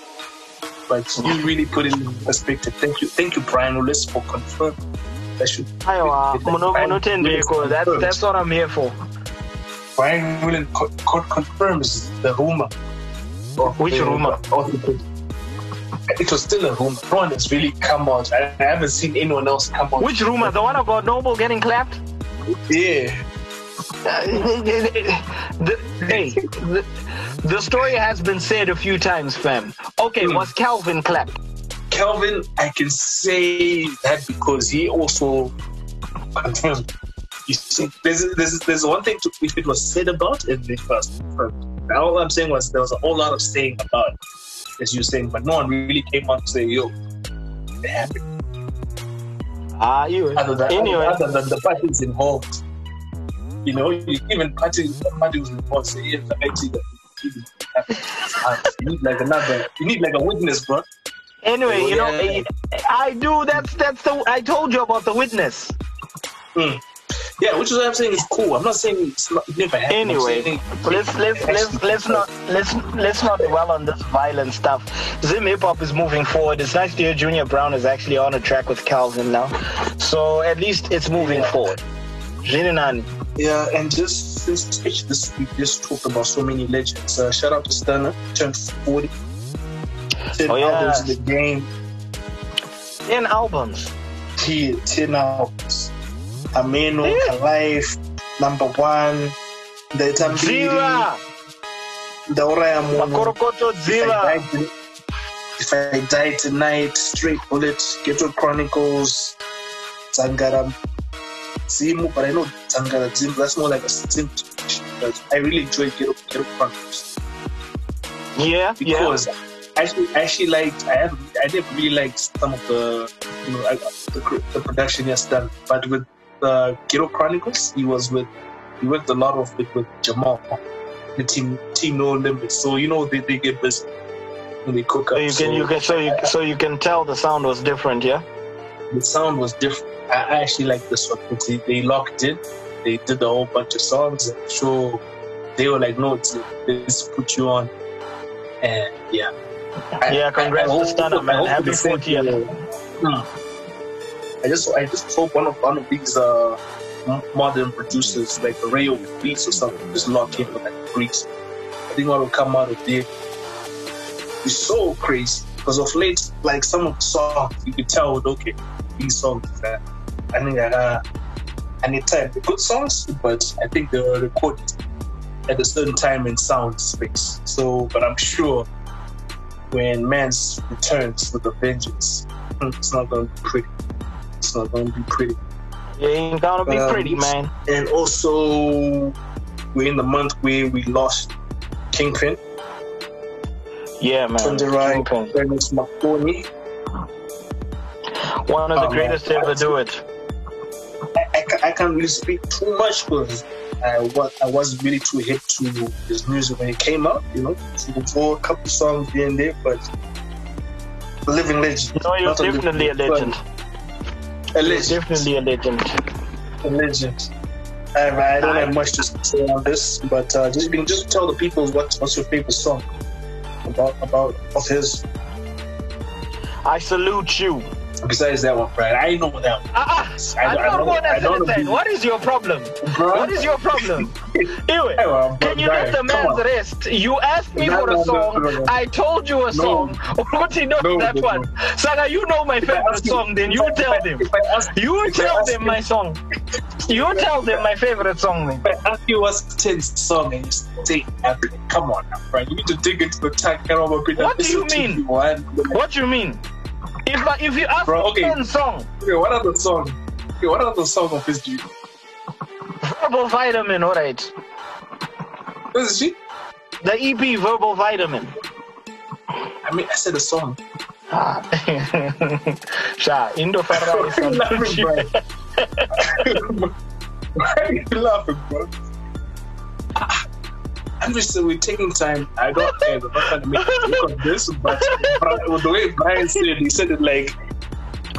But you really put it in perspective. Thank you, thank you, Brian Willis, for confirming. That should Aiwa, ah, munotendeko. Willis That's that's what I'm here for. Brian Willis co- co- confirms the rumor. Which the- rumor? of the- It was still a rumor. No one has really come out. I, I haven't seen anyone else come out. Which rumor? The one about Noble getting clapped? Yeah. the, hey, the, the story has been said a few times, fam. Okay, Hmm. was Calvin clapped? Calvin, I can say that because he also. You see, there's, there's, there's one thing to, if it was said about it was confirmed. All I'm saying was there was a whole lot of saying about it, as you're saying, but no one really came out to say, yo, it happened. Ah, you. Other than, Anyway. other than the parties involved. You know, you, even party, the party was involved. Say, yes, I see that. it even happened. Uh, You need like another, you need like a witness, bro. Anyway, Oh, you know, yeah. I do. That's that's the. I told you about the witness. Hmm. Yeah, which is what I'm saying is cool. I'm not saying it's not, it never happened. Anyway, let's let's let's let's not let's let's not dwell on this violent stuff. Zim hip hop is moving forward. It's nice to hear Junior Brown is actually on a track with Calvin now, so at least it's moving forward. Jinanani. Yeah, and just since this week, just talked about so many legends. Uh, shout out to Stunner, turned 40. 10 Oh, yeah. albums in the game. Ten albums. 10, 10 albums. Ameno, Alive, number one. The Ziva. the Oraya Mono. If I Ziva. If I Die Tonight, Straight Bullet, Ghetto Chronicles, Zangara Zimu, but I know Zangara Zimu, that's more like a Zimu. But I really enjoy Ghetto, Ghetto Chronicles. Yeah, because I actually, actually liked, I have, I didn't really like some of the, you know, I, the, the production he has done, but with the Ghetto Chronicles, he was with, he worked a lot of it with Jamal, the team, team No Limits. So you know they, they get busy when they cook up. So you can, you can, so you, so you can tell the sound was different, yeah. the sound was different. I I actually like this one because they, they locked in. They did a whole bunch of songs and they were like, no, it's, let's put you on. And yeah. Yeah, congrats to Stunner, man. Happy 40th. I just I just hope one of one of these uh modern producers like Rayo Beats or something just lock in with like Greeks. I think what will come out of there is so crazy because of late, like some of the songs you could tell, okay, these songs that I think uh, and at time they're good songs, but I think they were recorded at a certain time and sound space. So, but I'm sure when Mans returns with a vengeance, it's not going to be pretty. It's not to be pretty. You ain't gonna be Um, pretty, man. And also, we're in the month where we lost Kingpin, Yeah, man. Tunderai. Dennis Makoni. One of the man. greatest to ever do it. I, I, I can't really speak too much because I, wa- I wasn't really too hip to his music when it came out, you know. So for a couple songs here and there, but a living legend. No, you're Not a definitely a legend. A legend. definitely a legend. A legend. I, I don't have much to say on this, but uh, just you can just tell the people what what's your favorite song about about of his. I salute you. Besides that one, Brad, I know that one. Ah, ah, I- I'm I not don't- I don't What is your problem? Bro? What is your problem? Anyway, well, can you let the come man rest? You asked me No, for no, a no, song. no, no. I told you a song. What you know No, that no, one? no. Saga, you know my favorite song. Then you I- tell I- them. I You I tell them my song. You tell them my favorite song. Then. If I ask you what's Tin's song and you say come on now, Brian. You need to dig into the tag. What do you mean? What do you mean? If I- if you ask Bro, okay. ten song, Okay, what are the songs? Okay, what are the songs of his dude? verbal vitamin, all right. This is she? The EP verbal vitamin. I mean, I said a song. Ah. Sha, Indo Ferrari Why are you laughing, Brian? Why are you laughing, bro? Saying we're taking time. I don't care. I'm not trying to make a joke of this, but the way Brian said it, he said it like.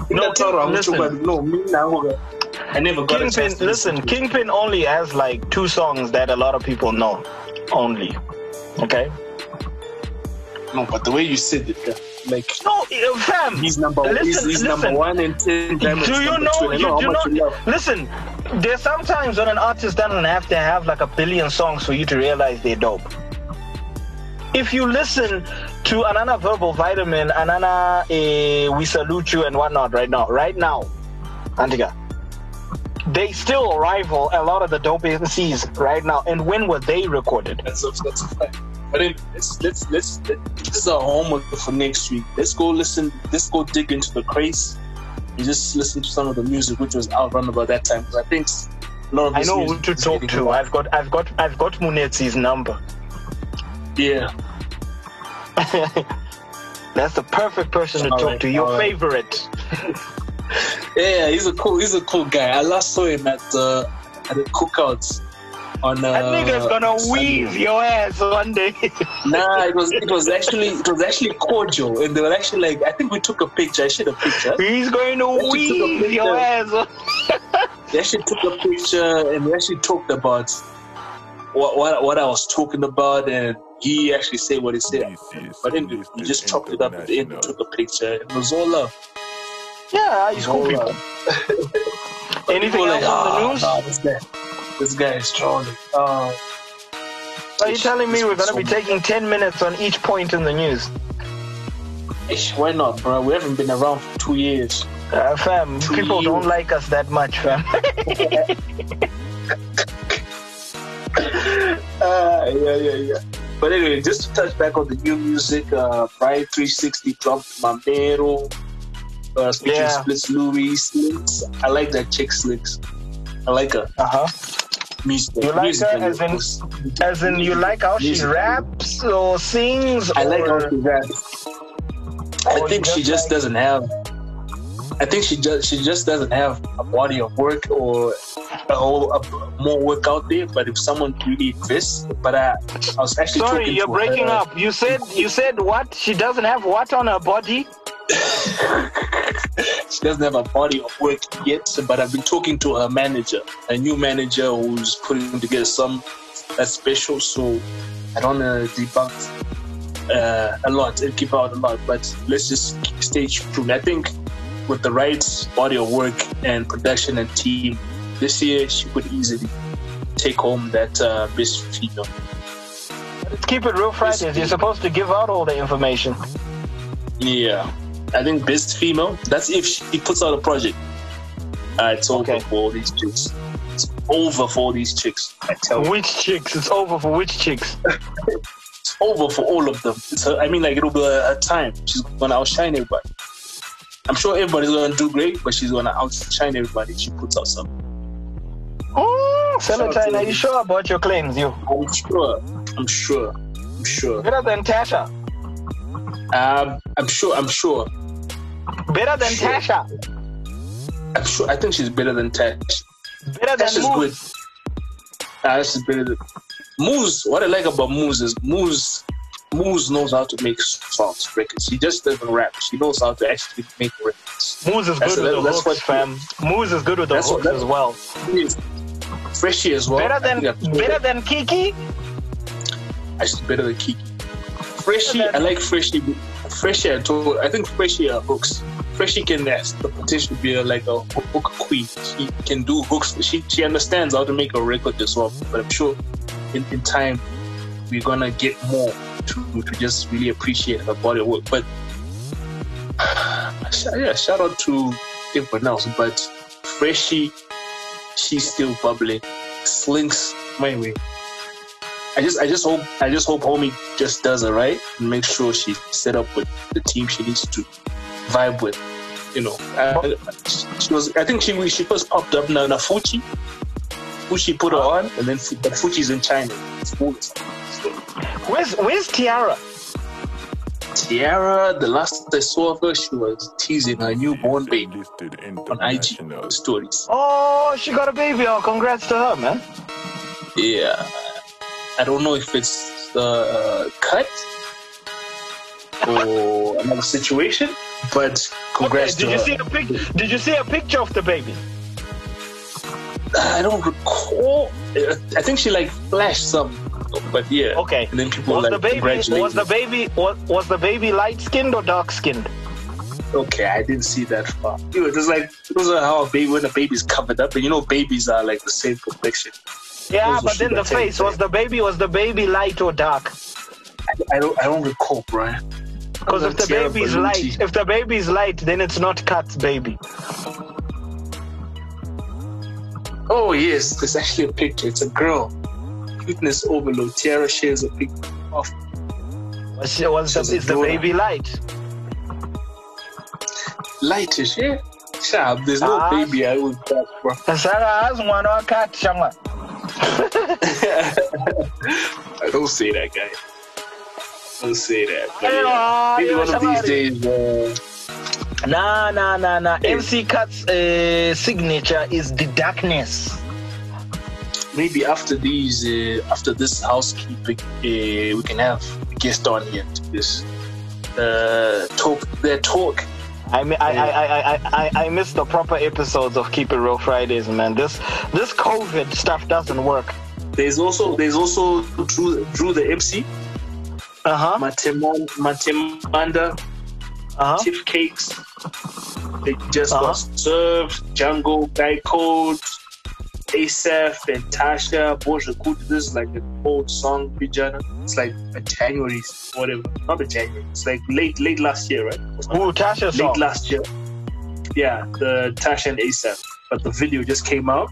No, No, listen. no, me now. I never got a Kingpin, to listen. Kingpin only has like two songs that a lot of people know. Only. Okay? No, but the way you said it, yeah, like No, uh, fam. he's number listen, he's, he's listen. number one in ten diamonds. Do you know? two, and I You know do not. you. Listen, there's sometimes when an artist doesn't have to have like a billion songs for you to realize they're dope. If you listen to Anana Verbal Vitamin, Anana eh, We Salute You, and whatnot right now, right now, Antika, they still rival a lot of the dope MCs right now. And when were they recorded? That's that's a fact. But then let's let's let's this is our homework for next week. Let's go listen. Let's go dig into the craze. and just listen to some of the music which was out around about that time. Because I think a lot of I know who to talk to. I've got, I've got, I've got Munetsi's number. Yeah, That's the perfect person to All talk right, to. Your all right. favorite. yeah, he's a cool. He's a cool guy. I last saw him at the at the cookouts on. Uh, That nigga's gonna Sunday. weave your ass one day. Nah, it was it was actually it was actually cordial, and they were actually like I think we took a picture. I shared a picture. He's going to Actually weave your picture. ass. They actually took a picture, and we actually talked about what what, what I was talking about, and he actually said what he said. But then we we just chopped it up at the end and took a picture. It was all love. Yeah, he's cool All people. Anything People else like, on the "Ah, news? nah, this guy, is trolling. Uh, Are you telling me we're gonna be taking ten minutes on each point in the news? ish, why not, bro? We haven't been around for two years. Uh, fam, To people you. don't like us that much, fam. Ah, yeah, yeah, yeah. But anyway, just to touch back on the new music, uh, Pride 360 dropped Mamero, uh, featuring Yeah. Splits Louis, Slinks. I like that chick Slinks. I like her. Uh huh. Music, You like music her as in, as in you like how she raps or sings? I like or, how she raps. I think she just just like- doesn't have. I think she just she just doesn't have a body of work or a whole a, more work out there. But if someone really exists, but I, I was actually Sorry, you're breaking her. up. You said you said what? She doesn't have what on her body? she doesn't have a body of work yet, but I've been talking to her manager, a new manager who's putting together some that's special. So I don't to debunk uh, a lot and keep out a lot, but let's just stay tuned. I think with the right body of work and production and team, this year she could easily take home that uh, best female. Let's keep it real Fridays. You're supposed to give out all the information. Yeah, I think best female. That's if she puts out a project. Uh, it's over for all these chicks. It's over for all these chicks. I tell you. Which chicks? It's over for which chicks? it's over for all of them. It's her, I mean, like it'll be a, a time. She's gonna outshine everybody. I'm sure everybody's gonna do great, but she's gonna outshine everybody. She puts out something. Oh, Celatine, are you sure about your claims? You? I'm sure. I'm sure. I'm sure. Better than Tasha. Um, I'm sure. I'm sure. Better than Sure. Tasha. I'm sure. I think she's better than Tasha. Better than Tash is Moose. good. Ah, she's better than Moose. What I like about Moose is Moose. Moose knows how to make songs, records. She just doesn't rap. She knows how to actually make records. Moose is That's- good with the that's hooks, what- fam. Moose is good with the That's what- hooks as well. Freshy as well. Better than better than Kiki. Actually, better than Kiki. Freshy, I like Freshy. Freshy, I told. I think Freshy are hooks. Freshy can has the potential to be a, like a hook queen. She can do hooks. She she understands how to make a record as well. But I'm sure in, in time we're gonna get more to to just really appreciate her body work. But yeah, shout out to everyone else. But Freshy, she's still bubbling. Slinks, my way. I just, I just hope, I just hope homie just does it right and make sure she's set up with the team she needs to vibe with. You know, I, she was, I think she she first popped up na Fuji. Fuji put her on, and then but Fuji's in China. It's. Where's Where's Tiara? Tiara, the last I saw of her, she was teasing her newborn baby on IG stories. Oh, she got a baby. Oh, congrats to her, man. Yeah, I don't know if it's uh, cut or another situation, but congrats Okay, did to you her. see a pic? Did you see a picture of the baby? I don't recall. I think she like flashed some, but yeah. Okay. And then people Was like the baby was the baby was, was the baby light skinned or dark skinned? Okay, I didn't see that far. You know, it's like those are how a baby when a baby's covered up, and you know babies are like the same complexion. Yeah, Those but then the face was the baby was the baby light or dark? I, I don't I don't recall, Brian. Because if the baby's light, if the baby's light, then it's not Kat's baby. Oh yes, there's actually a picture. It's a girl. Cuteness overload. Tiara shares a picture of Was, was the, She's a is the baby light? lightish, yeah. Shab, there's no Ah. baby I would touch, bro. Saka has one or cat shanga. I don't say that, guy. Don't say that. But Hey, yeah, ah, maybe one of these days. Uh, Nah, nah, nah, nah. MC Cat's uh, signature is the darkness. Maybe after these, uh, after this housekeeping, uh, we can have a guest on here to this uh, talk. Their talk. I, I, I, I, I, I, I miss the proper episodes of Keep It Real Fridays, man. This this COVID stuff doesn't work. There's also there's also Drew, Drew the MC, Uh huh. Mateman, Matemanda, Uh huh. Tiff Cakes. They just Uh-huh. got served. Django, Guy Code, Asaph, and Tasha. Boja Kud. This is like an old song, Vijana. It's like a January, whatever. Not a January. It's like late, late last year, right? Ooh, Tasha song. late last year. Yeah, the Tasha and Asaph. But the video just came out.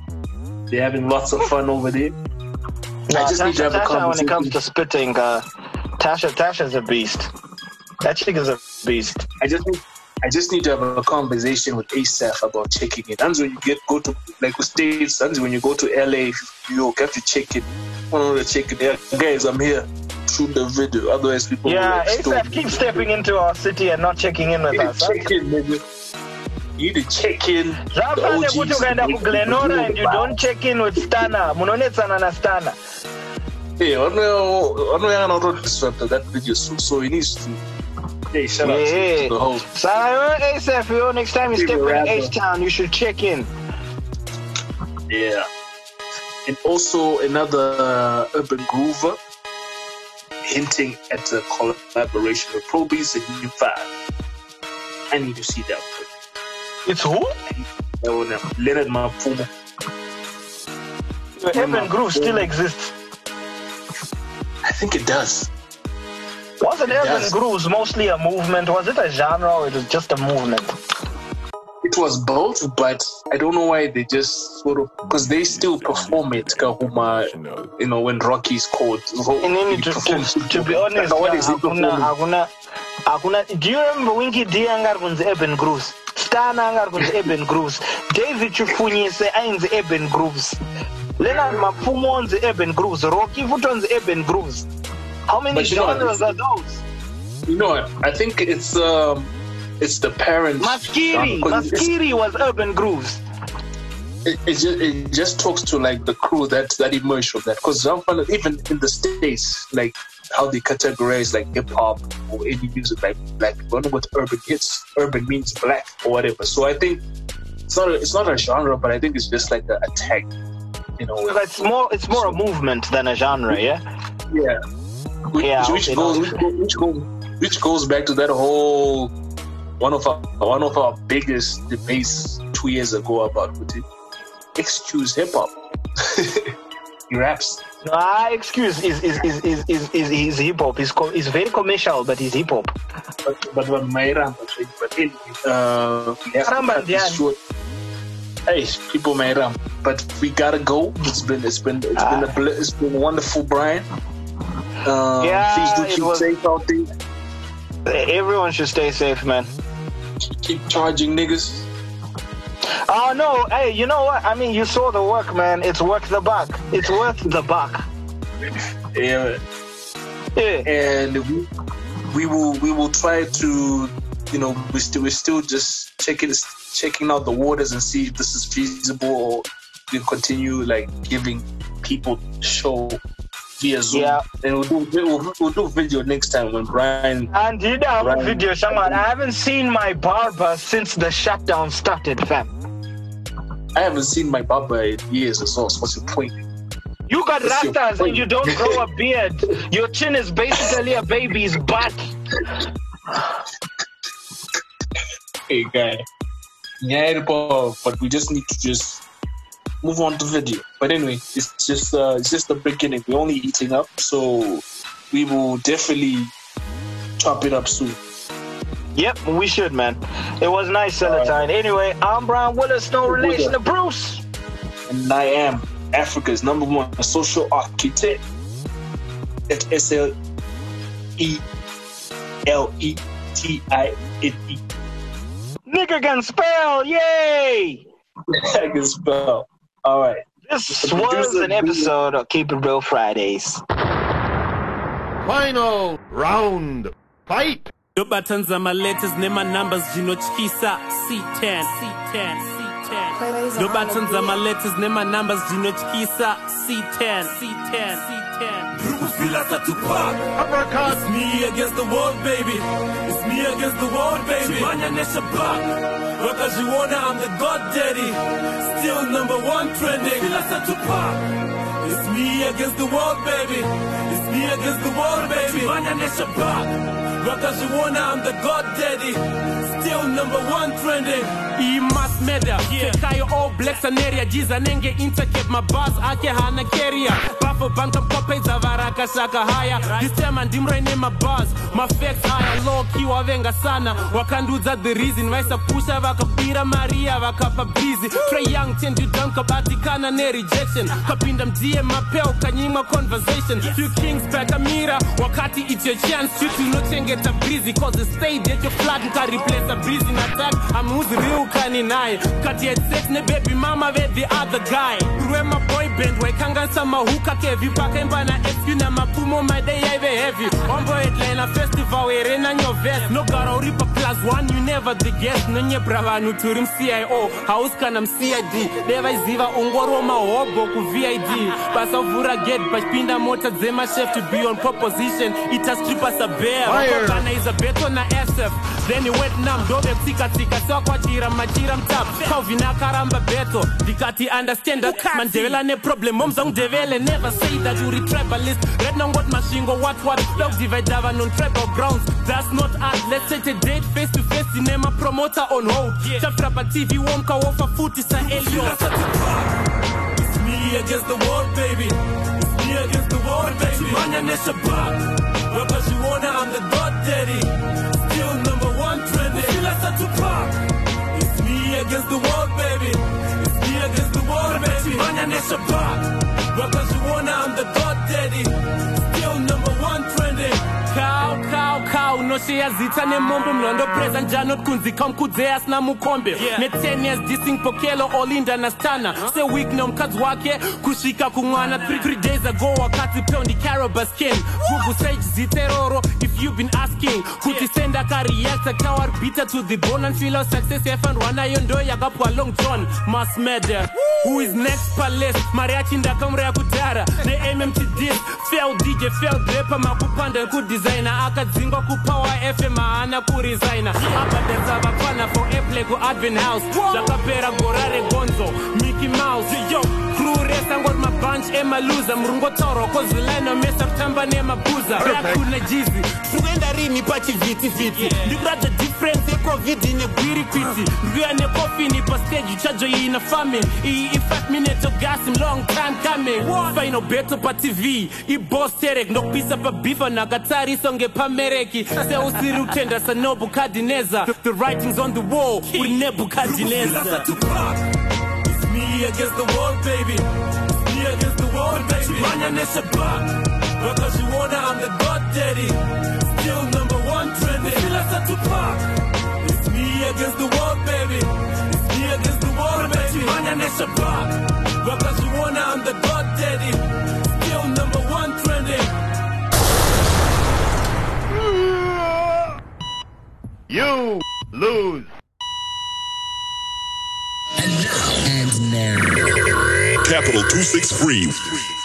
They're having lots of fun over there. No, I just Tasha, need to have a Tasha, when it comes to spitting, uh, Tasha, Tasha's a beast. That chick is a beast. I just need, I just need to have a conversation with Asaph about checking it. And when you get go to like states, and when you go to LA, you have to check it. One to check it. Yeah, guys, I'm here. Shoot the video. Otherwise, people Yeah, will like, Asaph keeps stepping into our city and not checking in with us. check in, nigga. You need to check in. the zvafane kuti ukaenda kuglenora and you don't check in with stana munonetsana na stana Yeah, vanoyanga notodisrupt that video so, so he needs to Hey, shout out to, to the whole saka yo asaph yo next time you Big step in h-town you should check in Yeah. And also another uh, urban groover hinting at a collaboration with Probeats and New Five. I need to see that one. it's who That one, uh, Leonard Mapfumo. urban groove still exists I think it does. Wasn't It urban does. grooves mostly a movement was it a genre or it was just a movement It was both, but I don't know why they just sort of because they still perform it. Kahuma, you know, when Rocky's called. inini to, to, to be honest what is he hakuna performing? hakuna hakuna do you remember winky d anga ari kunzi urban grooves stana anga ari kunzi urban grooves david chifunyise ainzi urban grooves leonard mapfumo onzi urban grooves rocky futi onzi urban grooves how many But you know genres are those? You know? I think it's um, it's the parents. maskiri. maskiri was urban grooves. It, it just it just talks to like the crew that that emerged from that. Because even in the states like how they categorize like hip hop or any music like like when with urban hits urban means black or whatever. So I think it's not a, it's not a genre but I think it's just like a, a tag you know. It's more it's more a movement than a genre yeah? Yeah which, Yeah, which goes which, goes- which goes which goes back to that whole one of our one of our biggest debates two years ago about it excuse hip hop he raps ah, excuse is is is is is, is, is hip hop is co- is very commercial but it's hip hop but but but Mairamba, but anyway, uh, we Ramba cut this Ndiani. short. Hey, people Mairam, but we gotta go. It's been it's been it's been a Ah. bl- it's been wonderful, Brian. Um, Yeah, please do keep was- safe out there. everyone should stay safe man Keep charging niggas. Oh no! Hey, you know what? I mean, you saw the work, man. It's worth the buck. It's worth the buck. Yeah, Yeah. and we we will we will try to you know we still we're still just checking checking out the waters and see if this is feasible or we continue like giving people show via Zoom. Yeah. And we'll do we'll, we'll do video next time when Brian And you know, Right. video, Shangan. I haven't seen my barber since the shutdown started, fam. I haven't seen my barber in years as well. So what's your point? You got What's rastas and you don't grow a beard. Your chin is basically a baby's butt. Hey guy. Yeah, but but we just need to just move on to video. But anyway, it's just uh, it's just the beginning. We're only eating up, so we will definitely chop it up soon. Yep, we should, man. It was nice, Celatine. Anyway, I'm Brian Willis, no relation to Bruce. And I am Africa's number one social architect at S L E L E T I N E. Nigga can spell, yay! I can spell. All right. This The was an episode of Keep It Real Fridays. Final round. Fight! Ndo buttons on my letters name my numbers zvinotyisa c10 c10 c10 Ndo buttons on my letters name my numbers zvinotyisa c10 c10 c10 Tupac. Uppercut! It's me against the world baby. It's me against the world baby. Chibanya neshabak Wakazhiona I'm the god daddy. Still number one trending. Fila Tupac. It's me against the world baby. It's me against the world baby. Neshabak Wakazhiona I'm the god daddy. Still number one trending. I-mass media sekayo all black saneria jiza nenge intercape mabus ake hana carrier. Bafo bankamkopedza varakashaka haya this time andimraine mabus mafacts haya low key wavenga sana. Wakandudza the reason vaisapusha vakabira maria vakapa busy. Trey young tendudan kabatikana nerejection ah. kapinda mdie mapeo kanyimwa conversation. Few kings pakamira wakati it's your chance chuti unochengeta breezy cause the stage yecho flat nkareplace breezy na tag amuziriukani naye kati had sex nebaby mama ve the other guy? Rwema boy band waikanganisa mahuka kevi pakaimba na fq na mapumo madei yaive heavy. Ombo headliner festival erena nyoves nogara uri plus one you never the guest. Nonyebra turi mcio hausi kana mcid devaiziva ungoriwo mahobo kuvid basavhura gate pachipinda mota dzemachef to be on proposition. Ita stripa sabea vakoganaiza beto nasf then wetnam dove kutsikatsika sewakwatira machira mtap calvin akaramba beto? Ndikati understand mandevela neproblem momzangudevele never say that uri tribalist rednangot masvingo what machine or what? Dokudivida vanhu on tribal grounds. That's not art let's set a date face to face. Ine promoter on hold. Chafira patv womka wofa futi saelio It's me against the world, baby. Against the world, baby. I'm the god daddy. Still number one. It's me against the world, baby. It's me against the world, baby. Because you wanna, I'm the god daddy. Cow, cow, unosheya zita nemombe mlondopreza njani kunzika mkudze asina mukombe ne10 years dissing Pokello olinda na Stunner seweek nomkadzi wake kusvika kumwana 3 days ago wakati peo ndicarobaskin gugu sage ziteroro if you've been asking. Kuti sendakareacta kawaribita to the bone and feel success yafandwa nayo ndo yakapwa long john mass media who is next? Palace. Mari achindakamura yakudhara ne-mmtd fail dj fail drepa makupanda akadzingwa kupower fm haana kuresigna abhadharisa vafana for airplay kuadvin house. Zvakapera gora regonzo mickey mouse. Yo crew resa ngori mabhanch emaluza murungotaurwa kozilina mesa kutamba nemabhuza yakuna jizi tikuenda rini pachivhitivhiti ndikuradza difference yecovid negwirikwiti ndikuya nekofini pastage uchajoyina farming iyi i5 minutes of gas long time coming. Final beto patv ibos terek ndokupisa pabifa nakatarisa ngepamereki seusiri utenda sanobukadineza the writings on the wall uri nebukadineza me against the world, baby. It's me against the world, baby. Manya Neshabak. Because you wanna, I'm the god daddy. Still number one trending. Feel like such a pop. It's me against the world, baby. It's me against the world, baby. Manya Neshabak. Because you wanna, I'm the god daddy. Still number one trending. You lose. Capital 263